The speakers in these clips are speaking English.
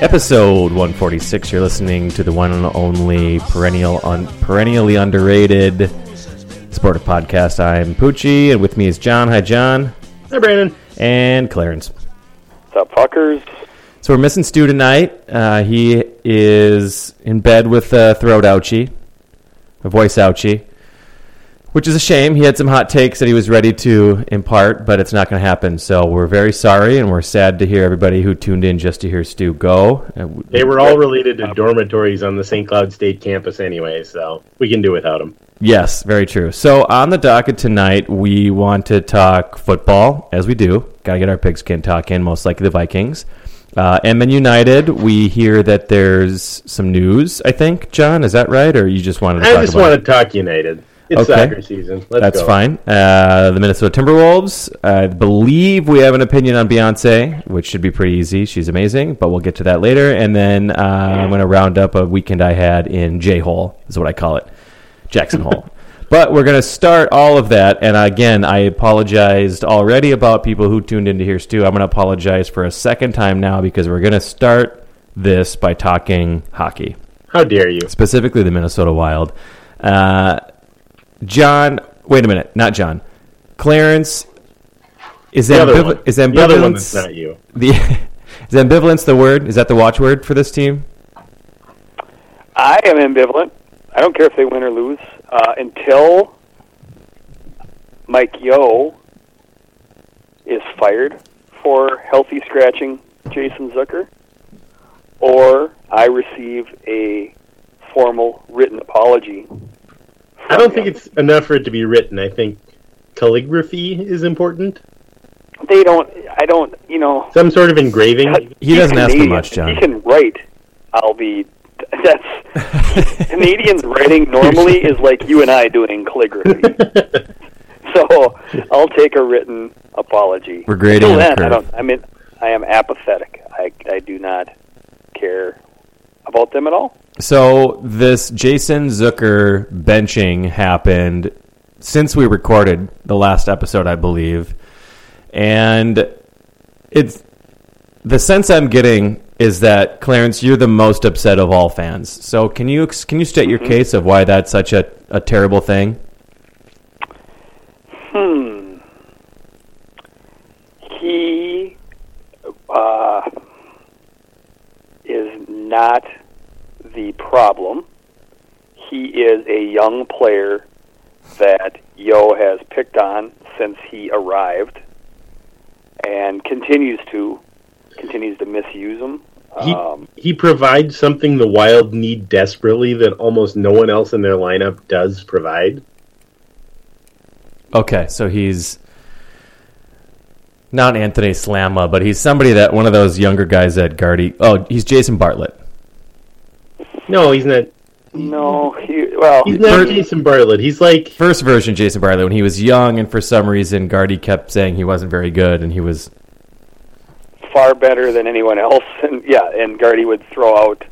Episode 146. You're listening to the one and only perennial, un, perennially underrated sportive podcast. I'm Poochie, and with me is John. Hi, John. Hi, Brandon. And Clarence. What's up, fuckers? So we're missing Stu tonight. Uh, he is in bed with a throat ouchie, a voice ouchie, which is a shame. He had some hot takes that he was ready to impart, but it's not going to happen. So we're very sorry, and we're sad to hear everybody who tuned in just to hear Stu go. They were all related to dormitories on the St. Cloud State campus anyway, so we can do without them. Yes, very true. So on the docket tonight, we want to talk football, as we do. Got to get our pigskin talk in, most likely the Vikings. Uh, Edmond United, we hear that there's some news, I think, John. Is that right? Or you just wanted to I just want to talk United. It's Okay. soccer season. Let's That's go. fine. Uh, the Minnesota Timberwolves. I believe we have an opinion on Beyonce, which should be pretty easy. She's amazing, but we'll get to that later. And then uh, I'm going to round up a weekend I had in J Hole, is what I call it, Jackson Hole. But we're going to start all of that. And again, I apologized already about people who tuned in to hear Stu. I'm going to apologize for a second time now because we're going to start this by talking hockey How dare you? specifically the Minnesota Wild. Uh, John, wait a minute, not John. Clarence is The other ambival- one. is The other one ambivalence that's not you. the is ambivalence the word? Is that the watchword for this team? I am ambivalent. I don't care if they win or lose uh, until Mike Yeo is fired for healthy scratching Jason Zucker, or I receive a formal written apology. I don't think it's enough for it to be written. I think calligraphy is important. They don't. I don't. You know. Some sort of engraving. He doesn't ask for much, John. He can write. I'll be. That's Canadians writing normally is like you and I doing calligraphy. so I'll take a written apology. We're grading Until then, I don't. I mean, I am apathetic. I I do not care about them at all. So this Jason Zucker benching happened since we recorded the last episode, I believe, and it's the sense I'm getting is that Clarence, you're the most upset of all fans. So can you can you state your case of why that's such a, a terrible thing? Hmm. He uh, is not the problem. He is a young player that Yeo has picked on since he arrived, and continues to continues to misuse him. He, Um, he provides something the Wild need desperately that almost no one else in their lineup does provide. Okay, so he's not Anthony Slama, but he's somebody that one of those younger guys at Gardy. Oh, he's Jason Bartlett. No, he's not. no, he well, He's not Jason Bartlett. He's like First version Jason Bartlett when he was young, and for some reason Gardy kept saying he wasn't very good, and he was far better than anyone else, and yeah, and Gardy would throw out.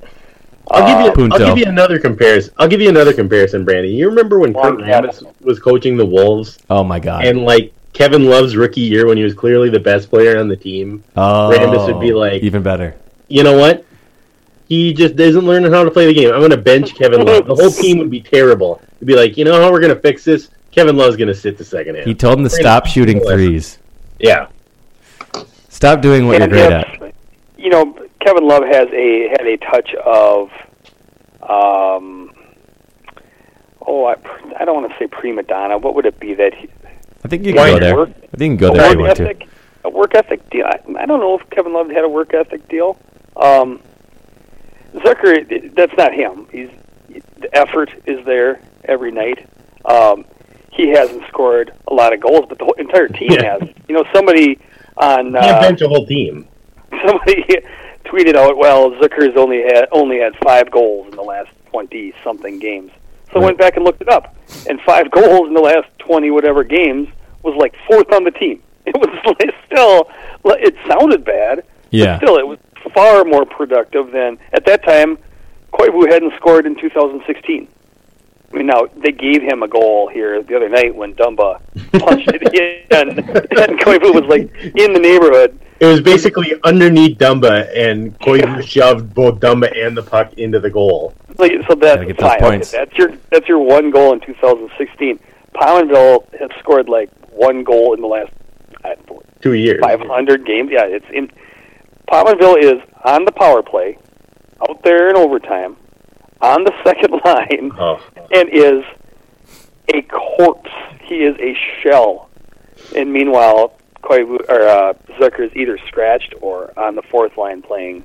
I'll give you. Punto. I'll give you another comparison. I'll give you another comparison, Brandon. You remember when Long Kurt Rambis was coaching the Wolves, oh my god. and like Kevin Love's rookie year when he was clearly the best player on the team, Oh, Rambis would be oh, like- even better. you know what? He just isn't learning how to play the game. I'm going to bench Kevin Love. The whole team would be terrible. It'd be like, you know how we're going to fix this? Kevin Love's going to sit the second half. He told him to Great. stop shooting threes. yeah. Stop doing what you're And great at. You know, Kevin Love has a had a touch of, um, oh, I, I don't want to say prima donna. What would it be that he, I think you Why can go there. work- I think you can go there if you work want to. a work ethic deal? I, I don't know if Kevin Love had a work ethic deal. Um, Zucker, that's not him. He's the effort is there every night. Um, he hasn't scored a lot of goals, but the whole entire team Yeah. has. You know, somebody on uh, bench a whole team. somebody tweeted out, "Well, Zucker's only had only had five goals in the last twenty something games." So I went back and looked it up, and five goals in the last twenty whatever games was like fourth on the team. It was still, it sounded bad, Yeah. but still, it was far more productive than at that time. Koivu hadn't scored in 2016. I mean, now they gave him a goal here the other night when Dumba punched it in, and Koivu was like in the neighborhood. It was basically underneath Dumba, and Koivu shoved both Dumba and the puck into the goal. Like, so Gotta that's get those fine. points. Okay, that's your that's your one goal in 2016. Pominville has scored like one goal in the last I don't know, Two years. 500 games. Yeah, it's in. Pominville is on the power play, out there in overtime, on the second line, Oh. and is a corpse. He is a shell. And meanwhile, Koivu or uh, Zucker is either scratched or on the fourth line playing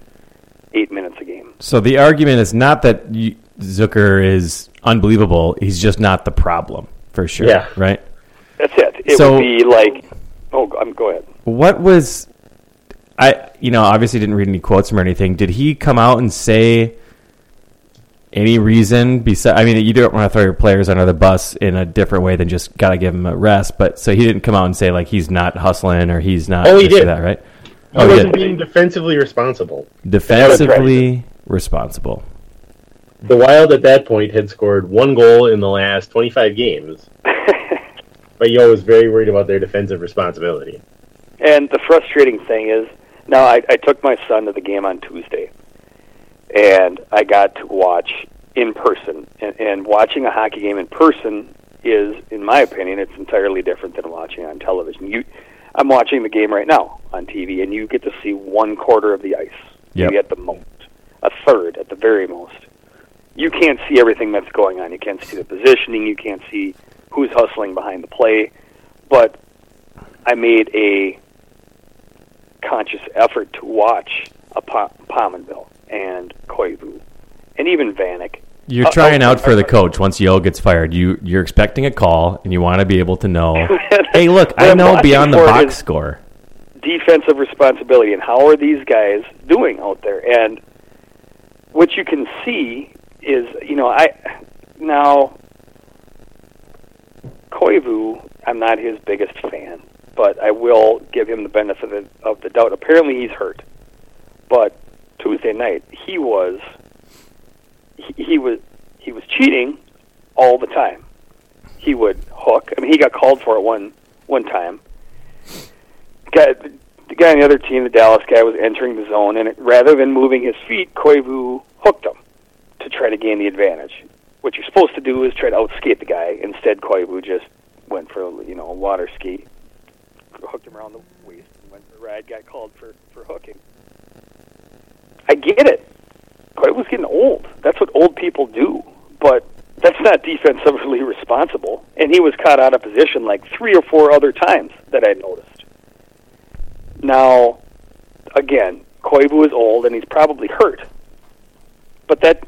eight minutes a game. So the argument is not that you, Zucker is unbelievable. He's just not the problem for sure. Yeah. Right. That's it. It So- would be like, oh, I'm go ahead. What was I? You know, obviously didn't read any quotes from or anything. Did he come out and say any reason? Besides, I mean, you don't want to throw your players under the bus in a different way than just gotta give them a rest. But so he didn't come out and say like he's not hustling or he's not. Oh, he this or did. that, right? He Oh, he wasn't did. being defensively responsible. Defensively responsible. The Wild at that point had scored one goal in the last 25 games. but Yeo was very worried about their defensive responsibility. And the frustrating thing is, now I, I took my son to the game on Tuesday, and I got to watch in person. And, and watching a hockey game in person is, in my opinion, it's entirely different than watching on television. You, I'm watching the game right now on TV, and you get to see one quarter of the ice, Yep. maybe at the most, a third at the very most. You can't see everything that's going on. You can't see the positioning. You can't see who's hustling behind the play. But I made a conscious effort to watch a pa- Pominville and Koivu and even Vanek. You're Uh, trying oh, out for the coach once Yeo gets fired. You you're expecting a call and you want to be able to know. hey, look, I know beyond the box score. defensive responsibility and how are these guys doing out there and what you can see is you know i now koivu i'm not his biggest fan but i will give him the benefit of, of the doubt. Apparently he's hurt. But tuesday night he was he, he was he was cheating all the time. He would hook. I mean he got called for it one one time. Guy, the guy on the other team, the Dallas guy, was entering the zone, and it, rather than moving his feet, Koivu hooked him to try to gain the advantage. What you're supposed to do is try to outskate the guy. Instead, Koivu just went for you know a water ski, hooked him around the waist, and went a ride. Got called for for hooking. I get it. Koivu's getting old. That's what old people do. But that's not defensively responsible. And he was caught out of position like three or four other times that I noticed. Now, again, Koivu is old and he's probably hurt. But that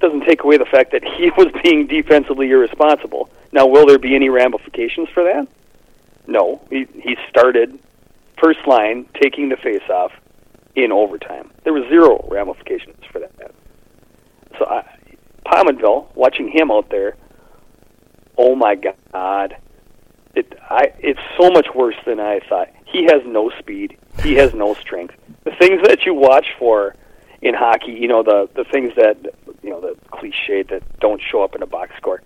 doesn't take away the fact that he was being defensively irresponsible. Now, will there be any ramifications for that? No. He, he started first line taking the face-off in overtime. There were zero ramifications for that. So, I, Pominville, watching him out there, oh my God, it I it's so much worse than I thought. He has no speed. He has no strength. The things that you watch for in hockey, you know, the the things that you know, the cliche that don't show up in a box score.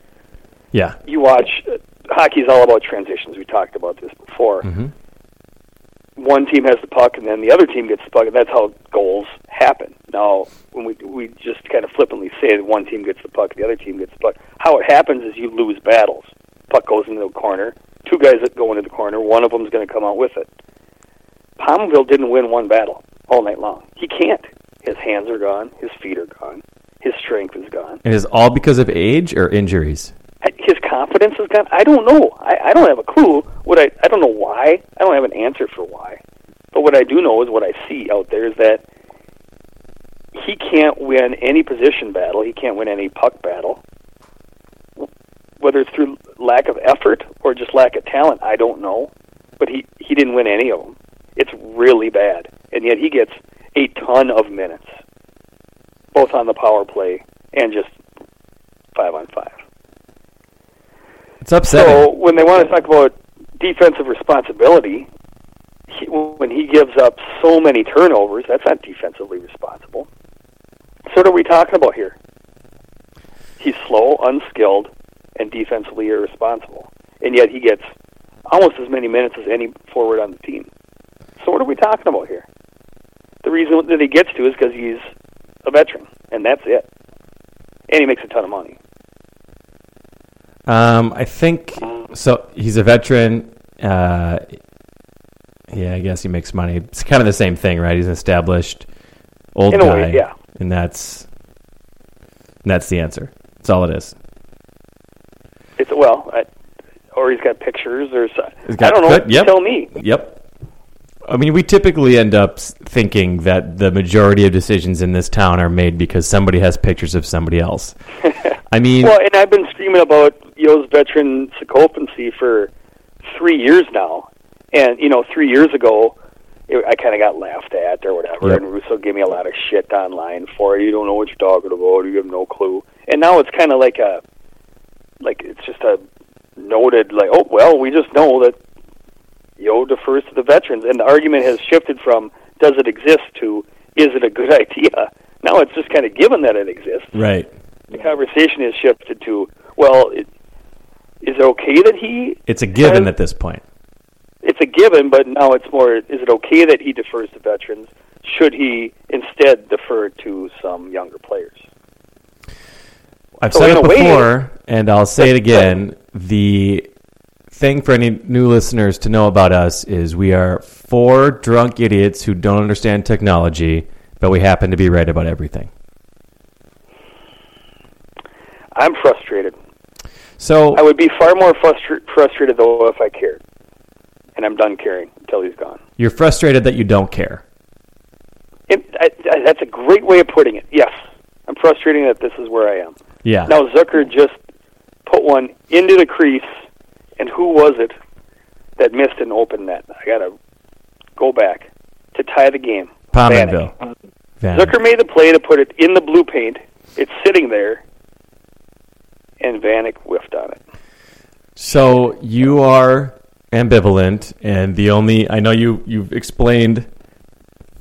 Yeah. you watch uh, hockey's all about transitions. We talked about this before. Mm-hmm. One team has the puck, and then the other team gets the puck, and that's how goals happen. Now, when we we just kind of flippantly say that one team gets the puck, the other team gets the puck, how it happens is you lose battles. Puck goes into the corner. Two guys that go into the corner. One of them is going to come out with it. Pominville didn't win one battle all night long. He can't. His hands are gone. His feet are gone. His strength is gone. And is all because of age or injuries? His confidence is gone. I don't know. I, I don't have a clue. What I I don't know why. I don't have an answer for why. But what I do know is what I see out there is that he can't win any position battle. He can't win any puck battle. Whether it's through lack of effort or just lack of talent, I don't know. But he he didn't win any of them. It's really bad, and yet he gets a ton of minutes, both on the power play and just five on five. It's upsetting. So when they want to talk about defensive responsibility, he, when he gives up so many turnovers, that's not defensively responsible. So what are we talking about here? He's slow, unskilled, and defensively irresponsible, and yet he gets almost as many minutes as any forward on the team. So what are we talking about here? The reason that he gets to is because he's a veteran, and that's it. And he makes a ton of money. Um, I think so. He's a veteran. Uh, yeah, I guess he makes money. It's kind of the same thing, right? He's an established old In guy, way, yeah. and that's and that's the answer. That's all it is. It's well, I, or he's got pictures, or so, He's got- I don't know. yep. Tell me. Yep. I mean, we typically end up thinking that the majority of decisions in this town are made because somebody has pictures of somebody else. I mean, Well, and I've been screaming about Yeo's veteran sycophancy for three years now, and you know, three years ago, it, I kind of got laughed at or whatever, Yep. and Russo gave me a lot of shit online for it. You don't know what you're talking about. You have no clue. And now it's kind of like a, like it's just a noted like, oh well, we just know that Yeo defers to the veterans, and the argument has shifted from does it exist to is it a good idea? Now it's just kind of given that it exists right. the conversation has shifted to well it, is it okay that he It's a given Uh, at this point. it's a given but now it's more is it okay that he defers to veterans should he instead defer to some younger players I've So said it a way- before, and I'll say it again. The thing for any new listeners to know about us is we are four drunk idiots who don't understand technology, but we happen to be right about everything. i'm frustrated So i would be far more frustra- frustrated though if i cared and i'm done caring until he's gone you're frustrated that you don't care. it, I, I, that's a great way of putting it yes i'm frustrated that this is where i am Yeah. Now Zucker just put one into the crease, and who was it that missed an open net? I gotta go back to tie the game. Pominville. Zucker made the play to put it in the blue paint. It's sitting there, and Vanek whiffed on it. So you are ambivalent, and the only I know you you've explained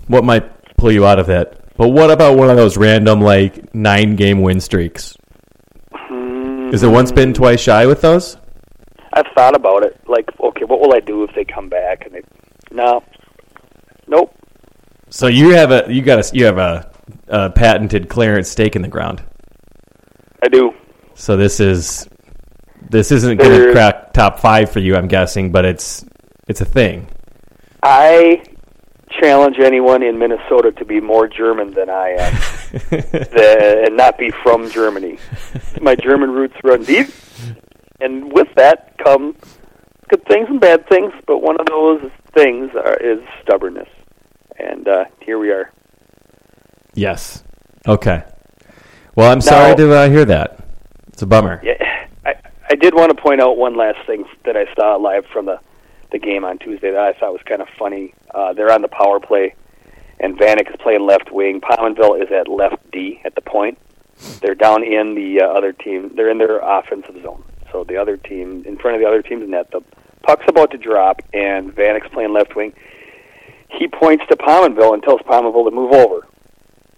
what might pull you out of that. But what about one of those random like nine game win streaks? Is it once been twice shy with those? I've thought about it. Like, okay, what will I do if they come back? And they, no, nope. So you have a you got a you have a, a patented Clarence stake in the ground. I do. So this is this isn't going to crack top five for you, I'm guessing, but it's it's a thing. I challenge anyone in Minnesota to be more German than I am, the, and not be from Germany. My German roots run deep, and with that come good things and bad things. But one of those things are, is stubbornness, and uh, here we are. yes. Okay. Well, I'm sorry to uh, hear that. It's a bummer. Yeah, I, I did want to point out one last thing that I saw live from the the game on Tuesday that I thought was kind of funny. Uh, they're on the power play, and Vanek is playing left wing. Pominville is at left D at the point. They're down in the uh, other team. They're in their offensive zone. So the other team, in front of the other team's net, the puck's about to drop, and Vanek's playing left wing. He points to Pominville and tells Pominville to move over.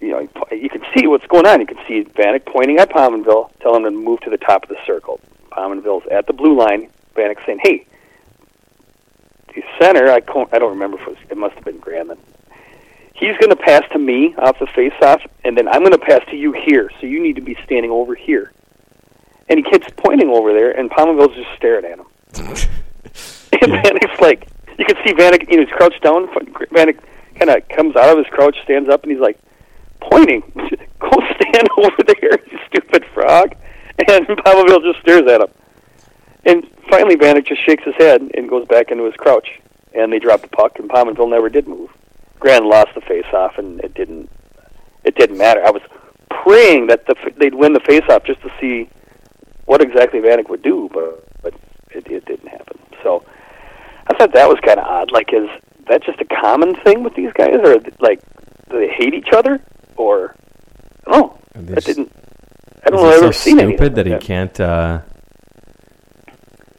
You know, you can see what's going on. You can see Vanek pointing at Pominville, telling him to move to the top of the circle. Pominville's at the blue line. Vanek saying, "Hey, the center. I can't, I don't remember if it was. It must have been Graham. He's going to pass to me off the face-off, and then I'm going to pass to you here. So you need to be standing over here." And he keeps pointing over there, and Pominville's just staring at him. and Vanek's like, you can see Vanek, you know, he's crouched down. Vanek kind of comes out of his crouch, stands up, and he's like pointing, "Go stand over there, you stupid frog!" And Pominville just stares at him. And finally, Vanek just shakes his head and goes back into his crouch. And they drop the puck, and Pominville never did move. Granlund the face-off, and it didn't. It didn't matter. I was praying that the, they'd win the face-off just to see what exactly Vanek would do, but but it, it didn't happen. So I thought that was kind of odd. Like, is that just a common thing with these guys, or like do they hate each other, or no? That didn't. I don't know. I've so ever seen anything stupid that like he can't uh,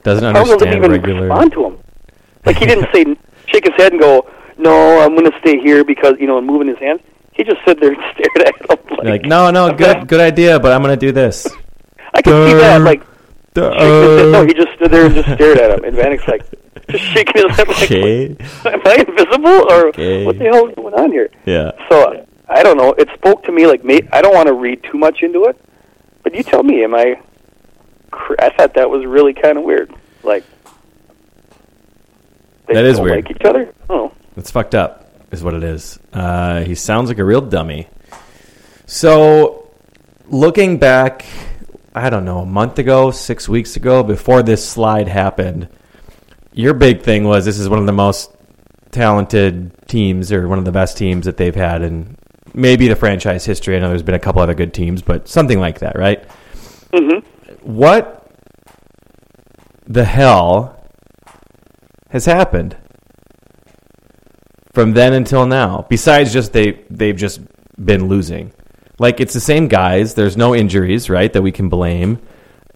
doesn't How will they understand even regular. respond to him? Like he didn't say, shake his head and go, "No, I'm going to stay here because you know," and moving his hand. He just stood there and stared at him. Like, Like, no, no, I'm good, not- good idea, but I'm gonna do this. I can see that. Like, no, he just stood there and just stared at him. And Vanek's like, just shaking his head. Like, Okay. Am I invisible or Okay. what the hell is going on here? Yeah. So I don't know. It spoke to me like may, I don't want to read too much into it, but you tell me. Am I? cr- I thought that was really kind of weird. Like they That is don't weird. Like each other. Oh, It's fucked up, is what it is. Uh, he sounds like a real dummy. So, looking back, I don't know, a month ago, six weeks ago, before this slide happened, your big thing was this is one of the most talented teams, or one of the best teams that they've had in maybe the franchise history. I know there's been a couple other good teams, but something like that, right? mm-hmm. What the hell has happened from then until now? Besides just they they've just been losing. Like it's the same guys. There's no injuries, right? That we can blame.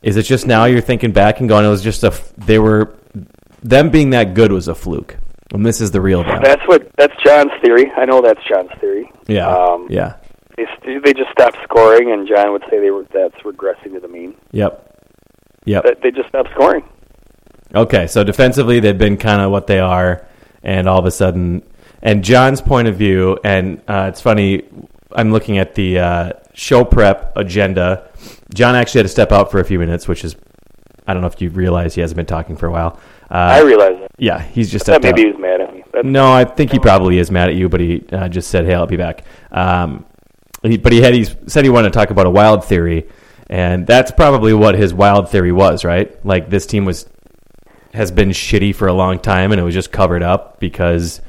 Is it just now you're thinking back and going, it was just a they were them being that good was a fluke, and this is the real them. That's what. That's John's theory. I know that's John's theory. yeah, Um, yeah, They st- they just stopped scoring, and John would say they were that's regressing to the mean. yep, yep. That they just stopped scoring. Okay, so defensively they've been kind of what they are, and all of a sudden, and John's point of view, and uh, it's funny. I'm looking at the uh, show prep agenda. John actually had to step out for a few minutes, which is I don't know if you realize he hasn't been talking for a while. Uh, I realize that. yeah, he's just That stepped maybe out. he was mad at me. That's, No, I think he probably is mad at you, but he uh, just said, "Hey, I'll be back." Um, he, but he had he said he wanted to talk about a wild theory, and that's probably what his wild theory was, right? Like this team was has been shitty for a long time, and it was just covered up because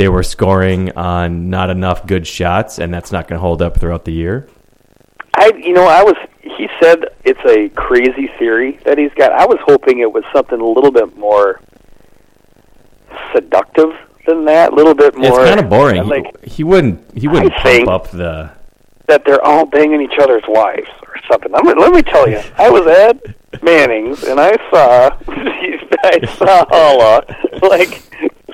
they were scoring on not enough good shots, and that's not going to hold up throughout the year. I, you know, I was. He said it's a crazy theory that he's got. I was hoping it was something a little bit more seductive than that. A little bit more. it's kind of boring. Like he, he wouldn't he wouldn't I pump up the. that they're all banging each other's wives or something. I'm, let me tell you, I was at Manning's and I saw I saw Haula like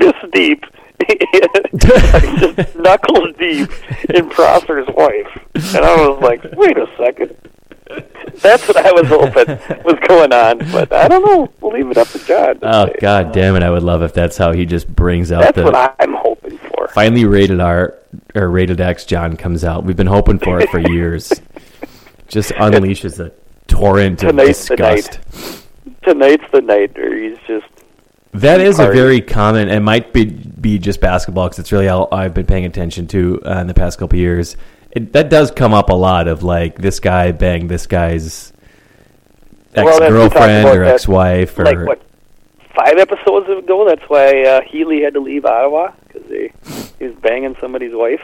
this deep, just knuckles deep in Prosser's wife, and I was like, wait a second. That's what I was hoping was going on, but I don't know. We'll leave it up to John. to Oh say. god damn it! I would love if that's how he just brings out That's the. what I'm hoping for. finally rated R or rated X John comes out. We've been hoping for it for years. Just unleashes a torrent of Tonight's the night. Tonight's the night where he's just That is a very common. It might be be just basketball because it's really all I've been paying attention to uh, in the past couple years. It, that does come up a lot of like this guy banged this guy's ex Well, that's- we talked girlfriend about or ex wife or like what five episodes ago. That's why uh, Heatley had to leave Ottawa because he, he was banging somebody's wife,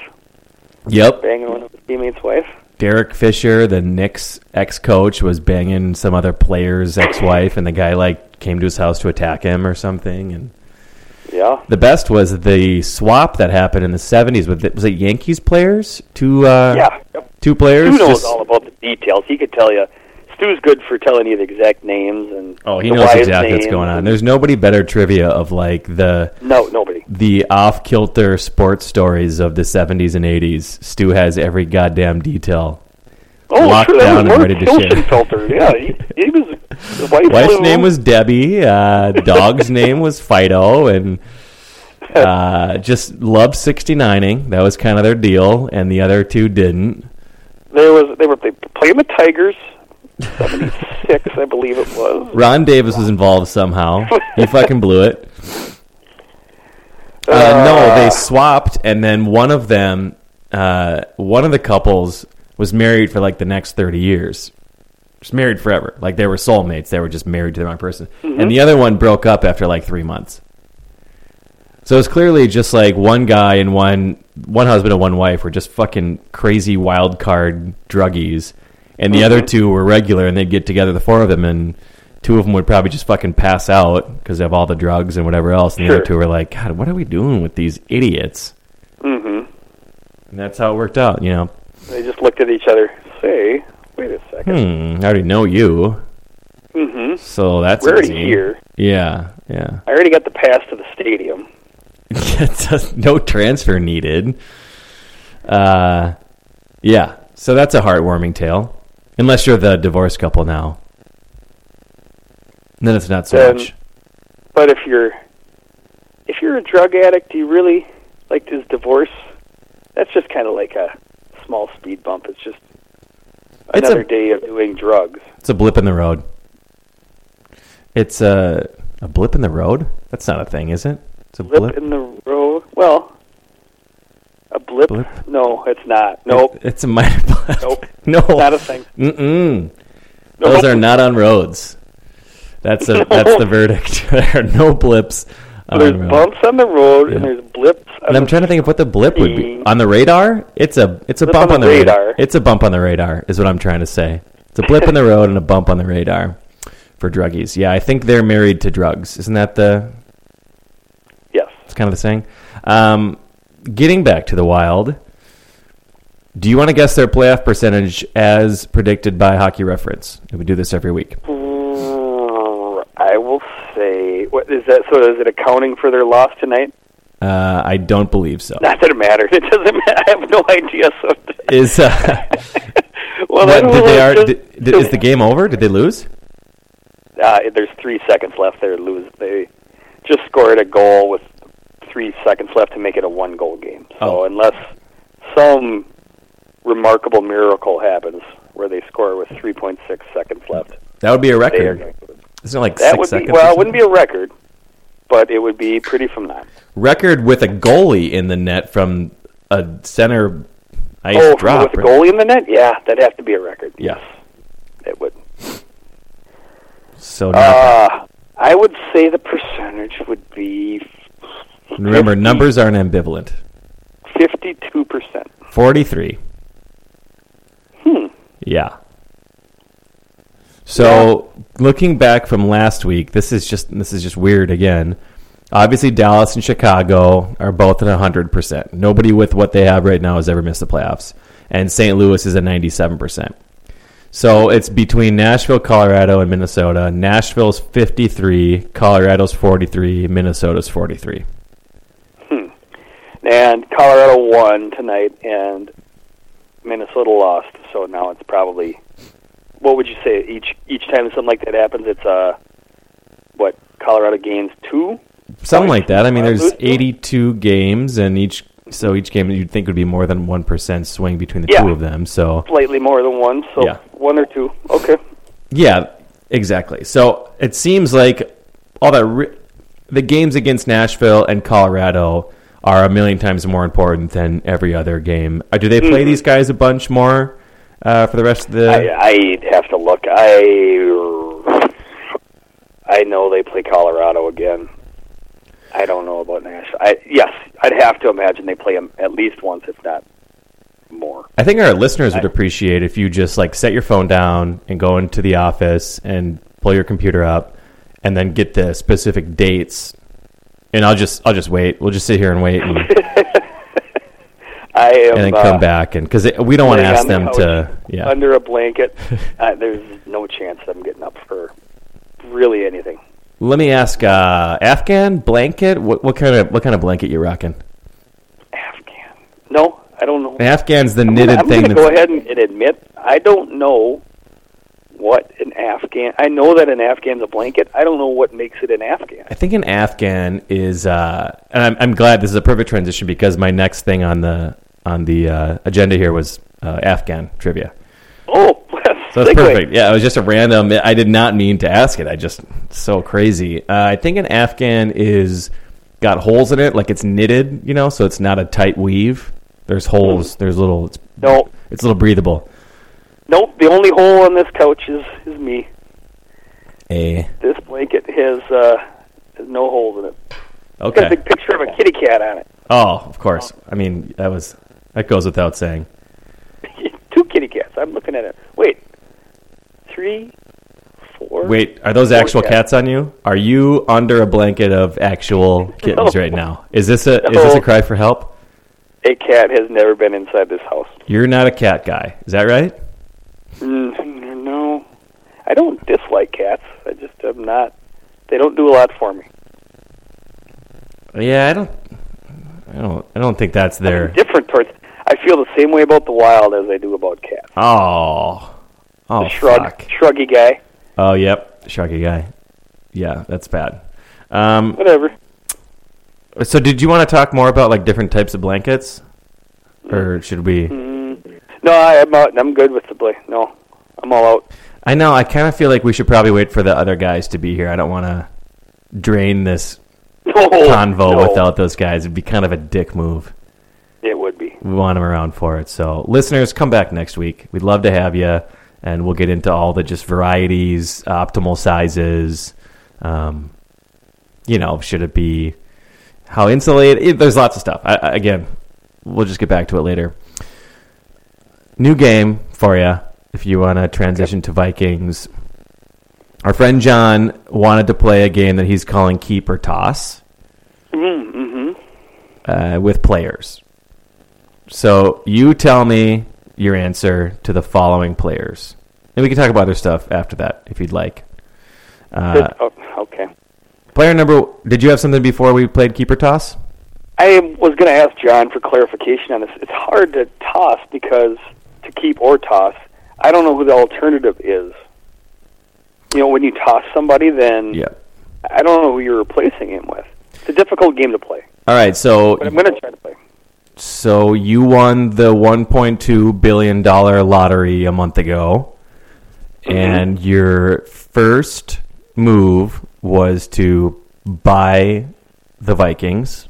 yep. banging one of his teammates' wife. Derek Fisher, the Knicks ex coach, was banging some other player's ex wife, and the guy like came to his house to attack him or something. And Yeah, the best was the swap that happened in the seventies with was it Yankees players? Two uh, yeah. two players. Stu knows just- all about the details. He could tell you. Stu's good for telling you the exact names and oh, he knows exactly what's going on. There's nobody better trivia of like the no nobody. the off kilter sports stories of the seventies and eighties. Stu has every goddamn detail. Oh, Locked sure, down was and ready to share. filter. Yeah, he, he was The wife Wife's name was Debbie. Uh, dog's name was Fido, and uh, just loved 69ing. That was kind of their deal, and the other two didn't. There was they were they playing the Tigers. Seventy six, I believe it was. Ron Davis was involved somehow. He fucking blew it. Uh, no, they swapped, and then one of them, uh, one of the couples, was married for like the next thirty years. Just married forever. Like they were soulmates. They were just married to the wrong person. And the other one broke up after like three months. So it's clearly just like one guy and one one husband and one wife were just fucking crazy wild card druggies, and the other two were regular, and they'd get together, the four of them, and two of them would probably just fucking pass out because of all the drugs and whatever else, and the Sure. other two were like, God, what are we doing with these idiots? hmm And that's how it worked out, you know. They just looked at each other. Say, wait a second. Hmm, I already know you, Mm-hmm. so that's We're already easy. here. Yeah, yeah. I already got the pass to the stadium. no transfer needed. Uh, yeah. So that's a heartwarming tale. Unless you're the divorced couple now, then it's not so Then- much. But if you're if you're a drug addict, do you really like this divorce? That's just kind of like a small speed bump. It's just It's a- another day of doing drugs. It's a blip in the road. It's a a blip in the road. That's not a thing, is it? It's a Blip, blip. in the road. Well, a blip? Blip? No, it's not. Nope, It- it's a minor blip. Nope. No. not a thing. Mm-mm. Those are not on roads. That's a that's the verdict. there are no blips on There's bumps on the road, and there's blips. On And I'm the trying to think of what the blip would be on the radar. It's a it's a Blip bump on on the the radar. radar. It's a bump on the radar is what I'm trying to say. It's a blip in the road and a bump on the radar for druggies. Yeah, I think they're married to drugs. Isn't that the? Yes. It's kind of the saying. Um, getting back to the Wild. Do you want to guess their playoff percentage as predicted by Hockey Reference? We do this every week. Mm, I will what is that? So is it accounting for their loss tonight? Uh, I don't believe so. Not that it matters. It doesn't matter. I have no idea. So, Is uh, well, what, did they are? just- Did, did, is the game over? Did they lose? Uh, there's three seconds left. They lose. They just scored a goal with three seconds left to make it a one-goal game. So Oh. unless some remarkable miracle happens where they score with 3.6 seconds left, That would be a record. Isn't it like That six would seconds? be well. It wouldn't be a record, but it would be pretty from that. record with a goalie in the net from a center ice oh, drop. with a goalie in the net, yeah, that'd have to be a record. Yeah. It would. So Uh, I would say the percentage would be remember, numbers aren't ambivalent. fifty-two percent. Forty-three. Hmm. Yeah. So looking back from last week, this is just this is just weird again. Obviously, Dallas and Chicago are both at hundred percent. Nobody with what they have right now has ever missed the playoffs, and St. Louis is at ninety-seven percent. So it's between Nashville, Colorado, and Minnesota. Nashville's fifty-three, Colorado's forty-three, Minnesota's forty-three. Hmm. And Colorado won tonight, and Minnesota lost. So now it's probably what would you say each each time something like that happens? It's uh what Colorado gains two, Something like that. I mean, there's 82 games, and each so each game you'd think would be more than one percent swing between the Yeah. two of them. So slightly more than one. So Yeah. one or two. Okay. yeah, exactly. So it seems like all that the games against Nashville and Colorado are a million times more important than every other game. Uh, do they play Mhm. these guys a bunch more uh, for the rest of the? I, I'd have to look. I I know they play Colorado again. I don't know about Nashville. I, yes, I'd have to imagine they play them at least once, if not more. I think our listeners would appreciate if you just like set your phone down and go into the office and pull your computer up and then get the specific dates. And I'll just I'll just wait. We'll just sit here and wait and, I am and then uh, come back and because we don't want to ask them to yeah. under a blanket. uh, there's no chance I'm getting up for really anything. Let me ask uh, Afghan blanket. What what kind of what kind of blanket you rocking? Afghan? No, I don't know. Afghan's the I'm knitted gonna, I'm gonna go ahead and, and admit I don't know what an Afghan. I know that an Afghan's a blanket. I don't know what makes it an Afghan. I think an Afghan is, uh, and I'm, I'm glad this is a perfect transition because my next thing on the on the uh, agenda here was uh, Afghan trivia. Oh, So that's perfect. Yeah, it was just a random. I did not mean to ask it. I just so crazy. Uh, I think an Afghan is got holes in it, like it's knitted, you know, so it's not a tight weave. There's holes. There's little. It's, No, it's a little breathable. nope. The only hole on this couch is is me. A This blanket has uh, has no holes in it. It's got a big picture of a kitty cat on it. Oh, of course. I mean, that was that goes without saying. Two kitty cats. I'm looking at it. Wait, three, four. Wait, are those actual cats. cats on you? Are you under a blanket of actual kittens No. right now? Is this a is this a cry for help? A cat has never been inside this house. You're not a cat guy. Is that right? Mm, no, I don't dislike cats. I just am not. They don't do a lot for me. Yeah, I don't I don't I don't think that's there. Different towards. I feel the same way about the wild as I do about cats. Oh. Oh, Shrug, fuck. shruggy guy. Oh, yep. shruggy guy. Yeah, that's bad. Um, Whatever. so did you want to talk more about like different types of blankets? Or should we? No, I, I'm out. I'm good with the blanket. No, I'm all out. I know. I kind of feel like we should probably wait for the other guys to be here. I don't want to drain this No, convo no. without those guys. It'd be kind of a dick move. It would be. We want them around for it. So, listeners, come back next week. We'd love to have you, and we'll get into all the just varieties, optimal sizes. Um, you know, should it be how insulated? it- there's lots of stuff. I, I, again, we'll just get back to it later. New game for you if you want to transition to Vikings. Our friend John wanted to play a game that he's calling Keep or Toss Mm-hmm. uh, with players. So you tell me your answer to the following players, and we can talk about other stuff after that if you'd like. Uh, oh, okay. player number. Did you have something before we played keeper toss? I was going to ask John for clarification on this. It's hard to toss because to keep or toss, I don't know who the alternative is. You know, when you toss somebody, then Yeah. I don't know who you're replacing him with. It's a difficult game to play, All right. So but I'm going to try to play. So you won the 1.2 billion dollar lottery a month ago, and your first move was to buy the Vikings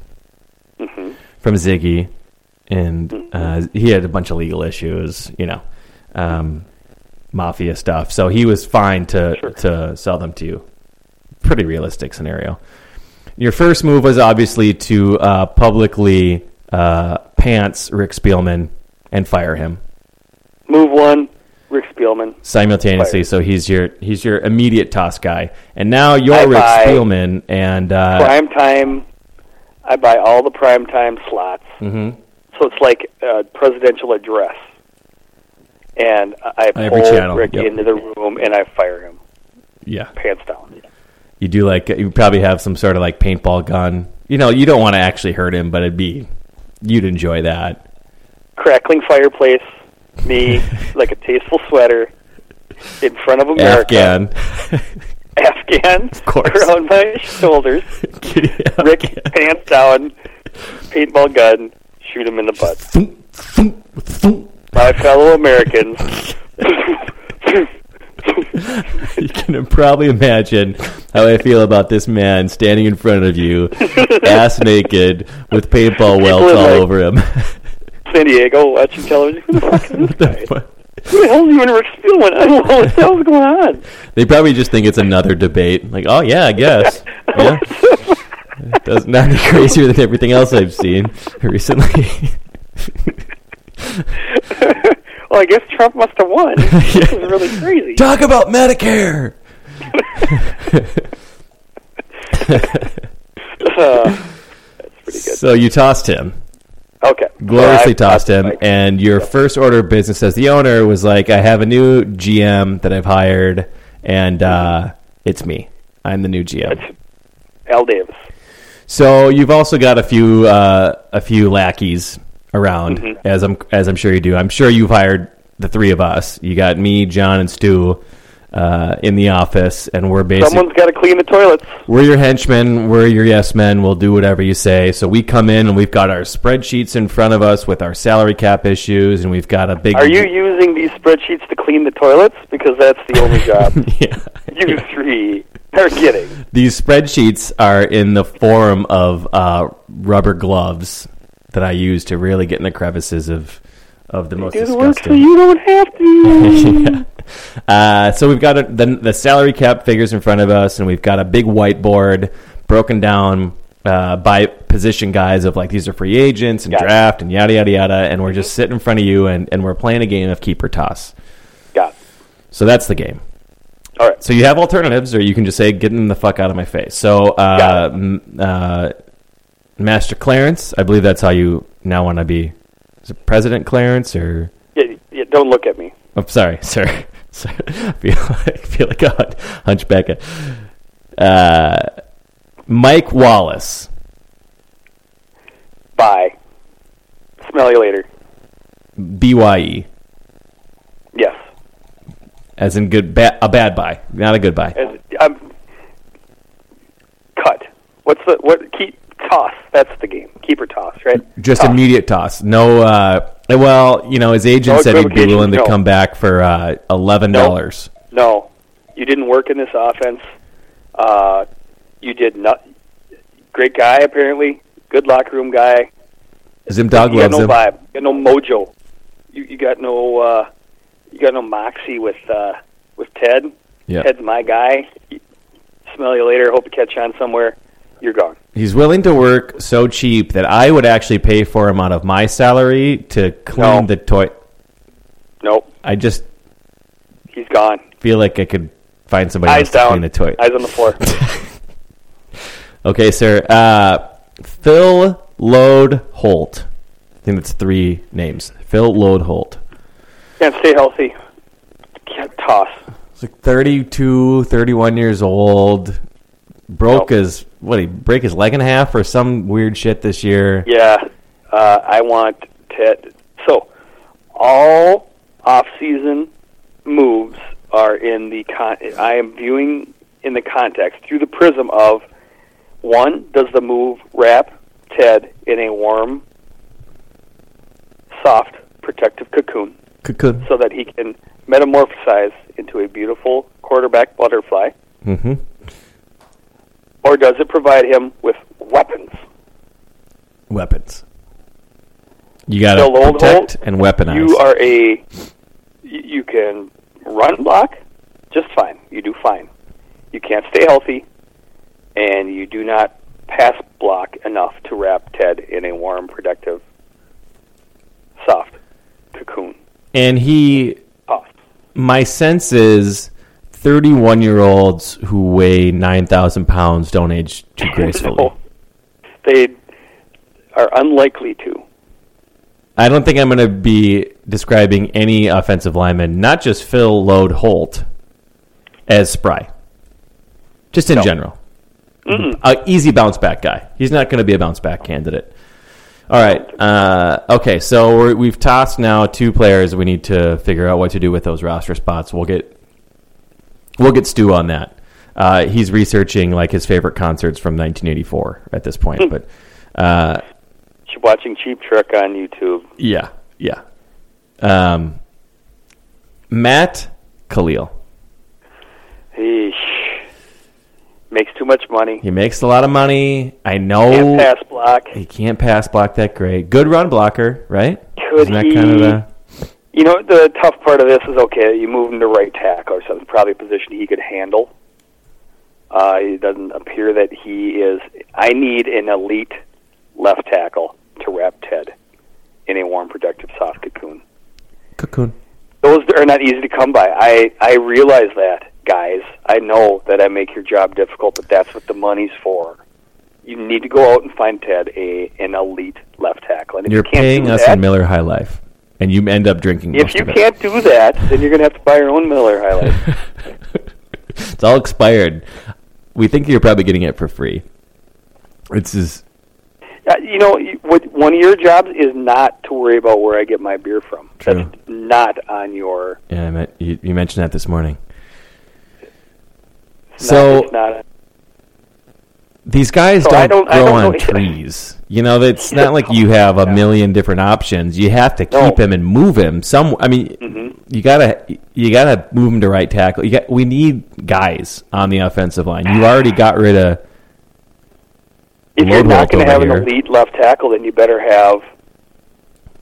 from Ziggy, and uh, he had a bunch of legal issues, you know, um, mafia stuff. So he was fine to to sell them to you. Pretty realistic scenario. Your first move was obviously to uh, publicly uh, pants Rick Spielman and fire him Move one, Rick Spielman. simultaneously. Fired. So he's your he's your immediate toss guy, and now you're I Rick buy- Spielman, and uh, prime time. I buy all the prime time slots. mhm. So it's like a presidential address. And I Every pull channel, Rick yep. into the room and I fire him, yeah, pants down. you do like you probably have some sort of like paintball gun. You know, you don't want to actually hurt him, but it'd be you'd enjoy that. Crackling fireplace, me like a tasteful sweater in front of America. Afghan, Afghan course. around my shoulders. Rick pants down, paintball gun, shoot him in the butt. My fellow Americans. You can probably imagine how I feel about this man standing in front of you, ass naked, with paintball welts all like- over him. San Diego watching television. Who the fuck is this guy? But Who the hell is even Rick Spielman? I don't know what the hell's going on. they probably just think it's another debate. Like, oh yeah, I guess. Oh, yeah, it does not be crazier than everything else I've seen recently. Well, I guess Trump must have won. This is really crazy. Talk about Medicare. Uh, that's pretty good. So you tossed him. Okay. gloriously tossed him, like, and your first order of business as the owner was like, "I have a new GM that I've hired, and uh, it's me. I'm the new GM." It's Al Davis. So you've also got a few uh, a few lackeys around, Mm-hmm. as I'm as I'm sure you do. I'm sure you've hired the three of us. You got me, John, and Stu. uh, in the office, and we're basically Someone's got to clean the toilets. we're your henchmen, we're your yes men, we'll do whatever you say. So we come in and we've got our spreadsheets in front of us with our salary cap issues, and we've got a big. Are you using these spreadsheets to clean the toilets? Because that's the only job yeah. you three are getting. These spreadsheets are in the form of uh, rubber gloves that I use to really get in the crevices of of the most Do the work so you don't have to. yeah. uh, so we've got a, the, the salary cap figures in front of us, and we've got a big whiteboard broken down uh, by position guys of like these are free agents and Got it. draft and yada yada yada, and we're just sitting in front of you, and, and we're playing a game of keep or toss. Got it. So that's the game. All right. So you have alternatives, or you can just say, "Get them the fuck out of my face." So, uh, it. uh, Master Clarence, I believe that's how you now want to be. Is it President Clarence or? Yeah, yeah, don't look at me. I'm sorry, sir. Sorry. I feel like, I feel like a hunchback. Uh, Mike Wallace. Bye. Smell you later. BYE, Yes. as in good, ba- a bad buy, not a good buy. As, um, cut. What's the what? Keep toss. That's the game. Keeper toss, right? Just Toss. immediate toss. No. Uh, well, you know, his agent No said he'd be willing to no. come back for uh, eleven dollars. No, you didn't work in this offense. Uh, you did not. Great guy, apparently. Good locker room guy. Zim Dog you got loves no him. vibe. You got no mojo. You, you got no. Uh, you got no moxie with uh, with Ted. Yeah. Ted's my guy. Smell you later. Hope to catch on somewhere. You're gone. He's willing to work so cheap that I would actually pay for him out of my salary to clean No. the toy. Nope. I just He's gone. feel like I could find somebody Eyes else to down. clean the toy. Eyes on the floor. Okay, sir. Uh, Phil Lode Holt. I think that's three names. Phil Loadholt. Can't stay healthy. Can't toss. He's like 32, 31 years old. Broke Nope. his, what, he break his leg in half or some weird shit this year? Yeah, uh, I want Ted. So, all off-season moves are in the con. I am viewing in the context through the prism of one: Does the move wrap Ted in a warm, soft, protective cocoon Cocoon. so that he can metamorphosize into a beautiful quarterback butterfly, Mm-hmm. Or does it provide him with weapons? Weapons. You got to protect Holt, and weaponize. You are a. y- You can run block just fine. You do fine. You can't stay healthy, and you do not pass block enough to wrap Ted in a warm, protective, soft cocoon. and he Toss. my sense is 31 year olds who weigh 9,000 pounds don't age too gracefully. No. They are unlikely to. I don't think I'm going to be describing any offensive lineman, not just Phil Loadholt, as spry. Just in general. A easy bounce back guy. He's not going to be a bounce back candidate. All right. Uh, okay, so we're, we've tossed now two players. We need to figure out what to do with those roster spots. We'll get we'll get Stu on that. Uh, he's researching like his favorite concerts from 1984 at this point, but uh, watching Cheap Trick on YouTube. yeah, yeah. Um, Matt Kalil. Eesh. Makes too much money. He makes a lot of money. I know. Can't pass block. he can't pass block that great. Good run blocker, right? Could Isn't that he? kind of the You know, the tough part of this is okay. You move him to right tackle or something, probably a position he could handle. Uh, it doesn't appear that he is. I need an elite left tackle to wrap Ted in a warm, protective, soft cocoon. cocoon? Those are not easy to come by. I I realize that, guys. I know that I make your job difficult, but that's what the money's for. You need to go out and find Ted a an elite left tackle. And if You're you can't paying do us that, in Miller High Life, and you end up drinking. If you can't do that, then you're going to have to buy your own Miller High Life. it's all expired. We think you're probably getting it for free. It's just Uh, you know, what, one of your jobs is not to worry about where I get my beer from. True. That's not on your. yeah. I meant, you, you mentioned that this morning. It's So- not, not These guys So don't, don't- grow don't on know- trees. You know, it's not like you have a million different options. You have to keep No. Mm-hmm. him and move him. Some, I mean, you gotta you gotta move him to right tackle. You got, we need guys on the offensive line. You already got rid of if you're not going to have over an elite left tackle, then you better have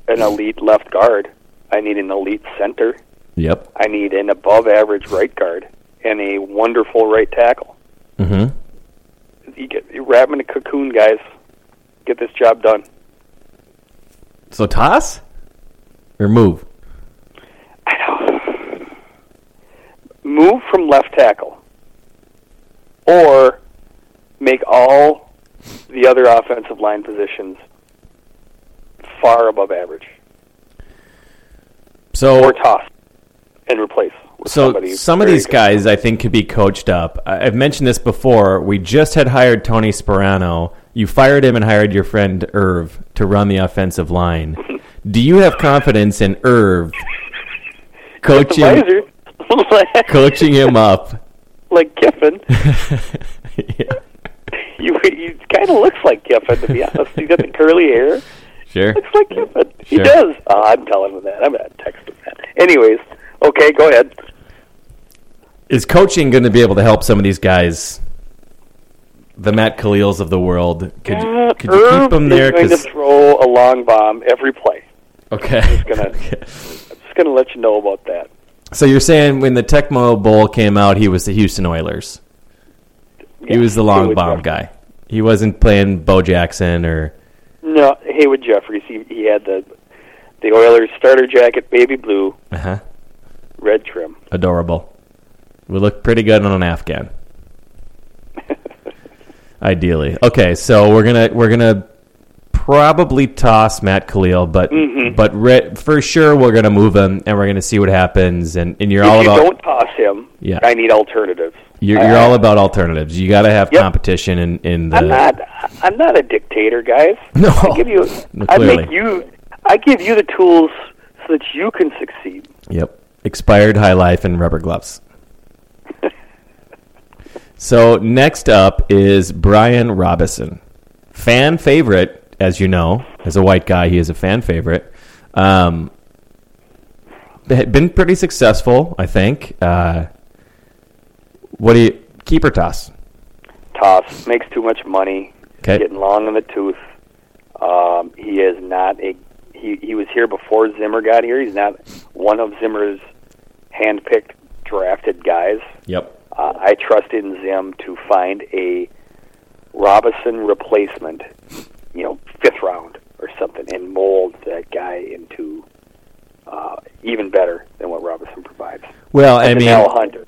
an elite left guard. I need an elite center. Yep. I need an above average right guard and a wonderful right tackle. hmm You get you wrap in a cocoon, guys. Get this job done. So toss or move. I don't move from left tackle, or make all the other offensive line positions far above average, So or toss and replace. So some of these guys, I think, could be coached up. I've mentioned this before. We just had hired Tony Sparano. You fired him and hired your friend Irv to run the offensive line. Do you have confidence in Irv coaching coaching him up? like Kiffin. Yeah, You he kind of looks like Kiffin to be honest. He's got the curly hair. Sure. Looks like Kiffin. He does. Oh, I'm telling him that. I'm gonna text him that. Anyways, okay, go ahead. Is coaching going to be able to help some of these guys, the Matt Kalils of the world? Could you, Uh, could you Irv keep them there? going to throw a long bomb every play. okay. gonna- I'm just going to let you know about that. So you're saying when the Tecmo Bowl came out, he was the Houston Oilers. He was the long Haywood bomb Jeffires. guy. He wasn't playing Bo Jackson or No, Haywood Jeffires. He he had the the Oilers starter jacket, baby blue, uh-huh, red trim. adorable. We look pretty good on an Afghan. Ideally, okay. So we're gonna we're gonna probably toss Matt Kalil, but Mm-hmm. but re- for sure we're gonna move him and we're gonna see what happens. And, and you're if all you about don't toss him, Yeah. I need alternatives. you're, you're all about alternatives. You got to have Yep. competition in in the. I'm not. I'm not a dictator, guys. No. I give you. No, I make you. I give you the tools so that you can succeed. Yep. Expired high life and rubber gloves. So next up is Brian Robison. Fan favorite, as you know. As a white guy, he is a fan favorite. Um, been pretty successful, I think. Uh, what do you keep or toss? Toss makes too much money. Okay. Getting long in the tooth. Um, he is not a. He he was here before Zimmer got here. He's not one of Zimmer's handpicked drafted guys. Yep. Uh, I trust in Zim to find a Robinson replacement, you know, fifth round or something, and mold that guy into uh, even better than what Robinson provides. Well, I mean, Al Hunter.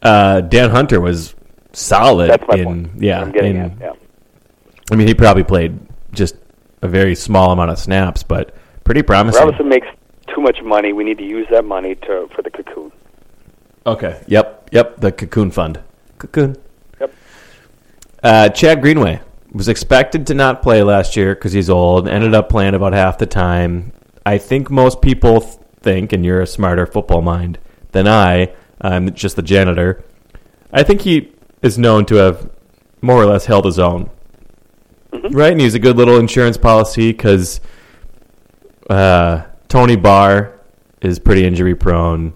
uh, Dan Hunter was solid. That's my in, point. Yeah. I'm getting in- at. Yeah. I mean, he probably played just a very small amount of snaps, but pretty promising. Robinson makes too much money. We need to use that money to for the cocoon. Okay. Yep. Yep. The Cocoon Fund. Cocoon. Yep. Uh, Chad Greenway was expected to not play last year because he's old. Ended up playing about half the time. I think most people think, and you're a smarter football mind than I. I'm just the janitor. I think he is known to have more or less held his own. Right, and he's a good little insurance policy because uh, Tony Barr is pretty injury prone.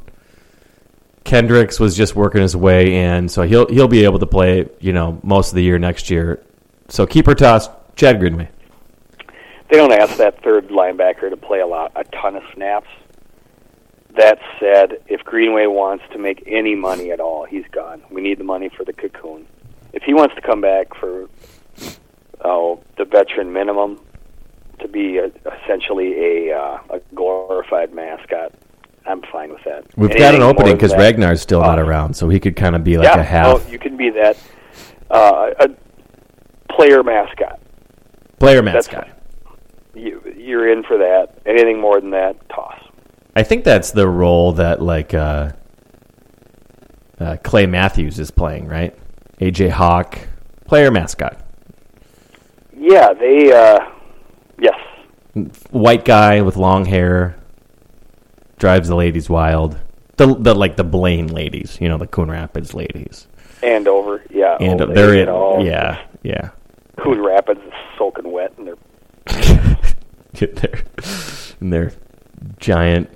Kendricks was just working his way in, so he'll he'll be able to play, you know, most of the year next year. So keeper toss, Chad Greenway. They don't ask that third linebacker to play a lot, a ton of snaps. That said, if Greenway wants to make any money at all, he's gone. We need the money for the cocoon. If he wants to come back for oh the veteran minimum to be a, essentially a uh, a glorified mascot, I'm fine with that. We've got an opening because Ragnar's still not Oh. around, so he could kind of be like yeah, a half oh, you can be that uh, a player mascot. player mascot. You, you're in for that. Anything more than that, toss. I think that's the role that like uh, uh, Clay Matthews is playing, right? AJ Hawk, player mascot, Yeah, they. Uh, yes, white guy with long hair, drives the ladies wild. The, the like the Blaine ladies, you know, the Coon Rapids ladies. Andover, yeah. And oh, they they're in. all- Yeah, yeah. Coon Rapids is soaking wet, and they're Get their in their giant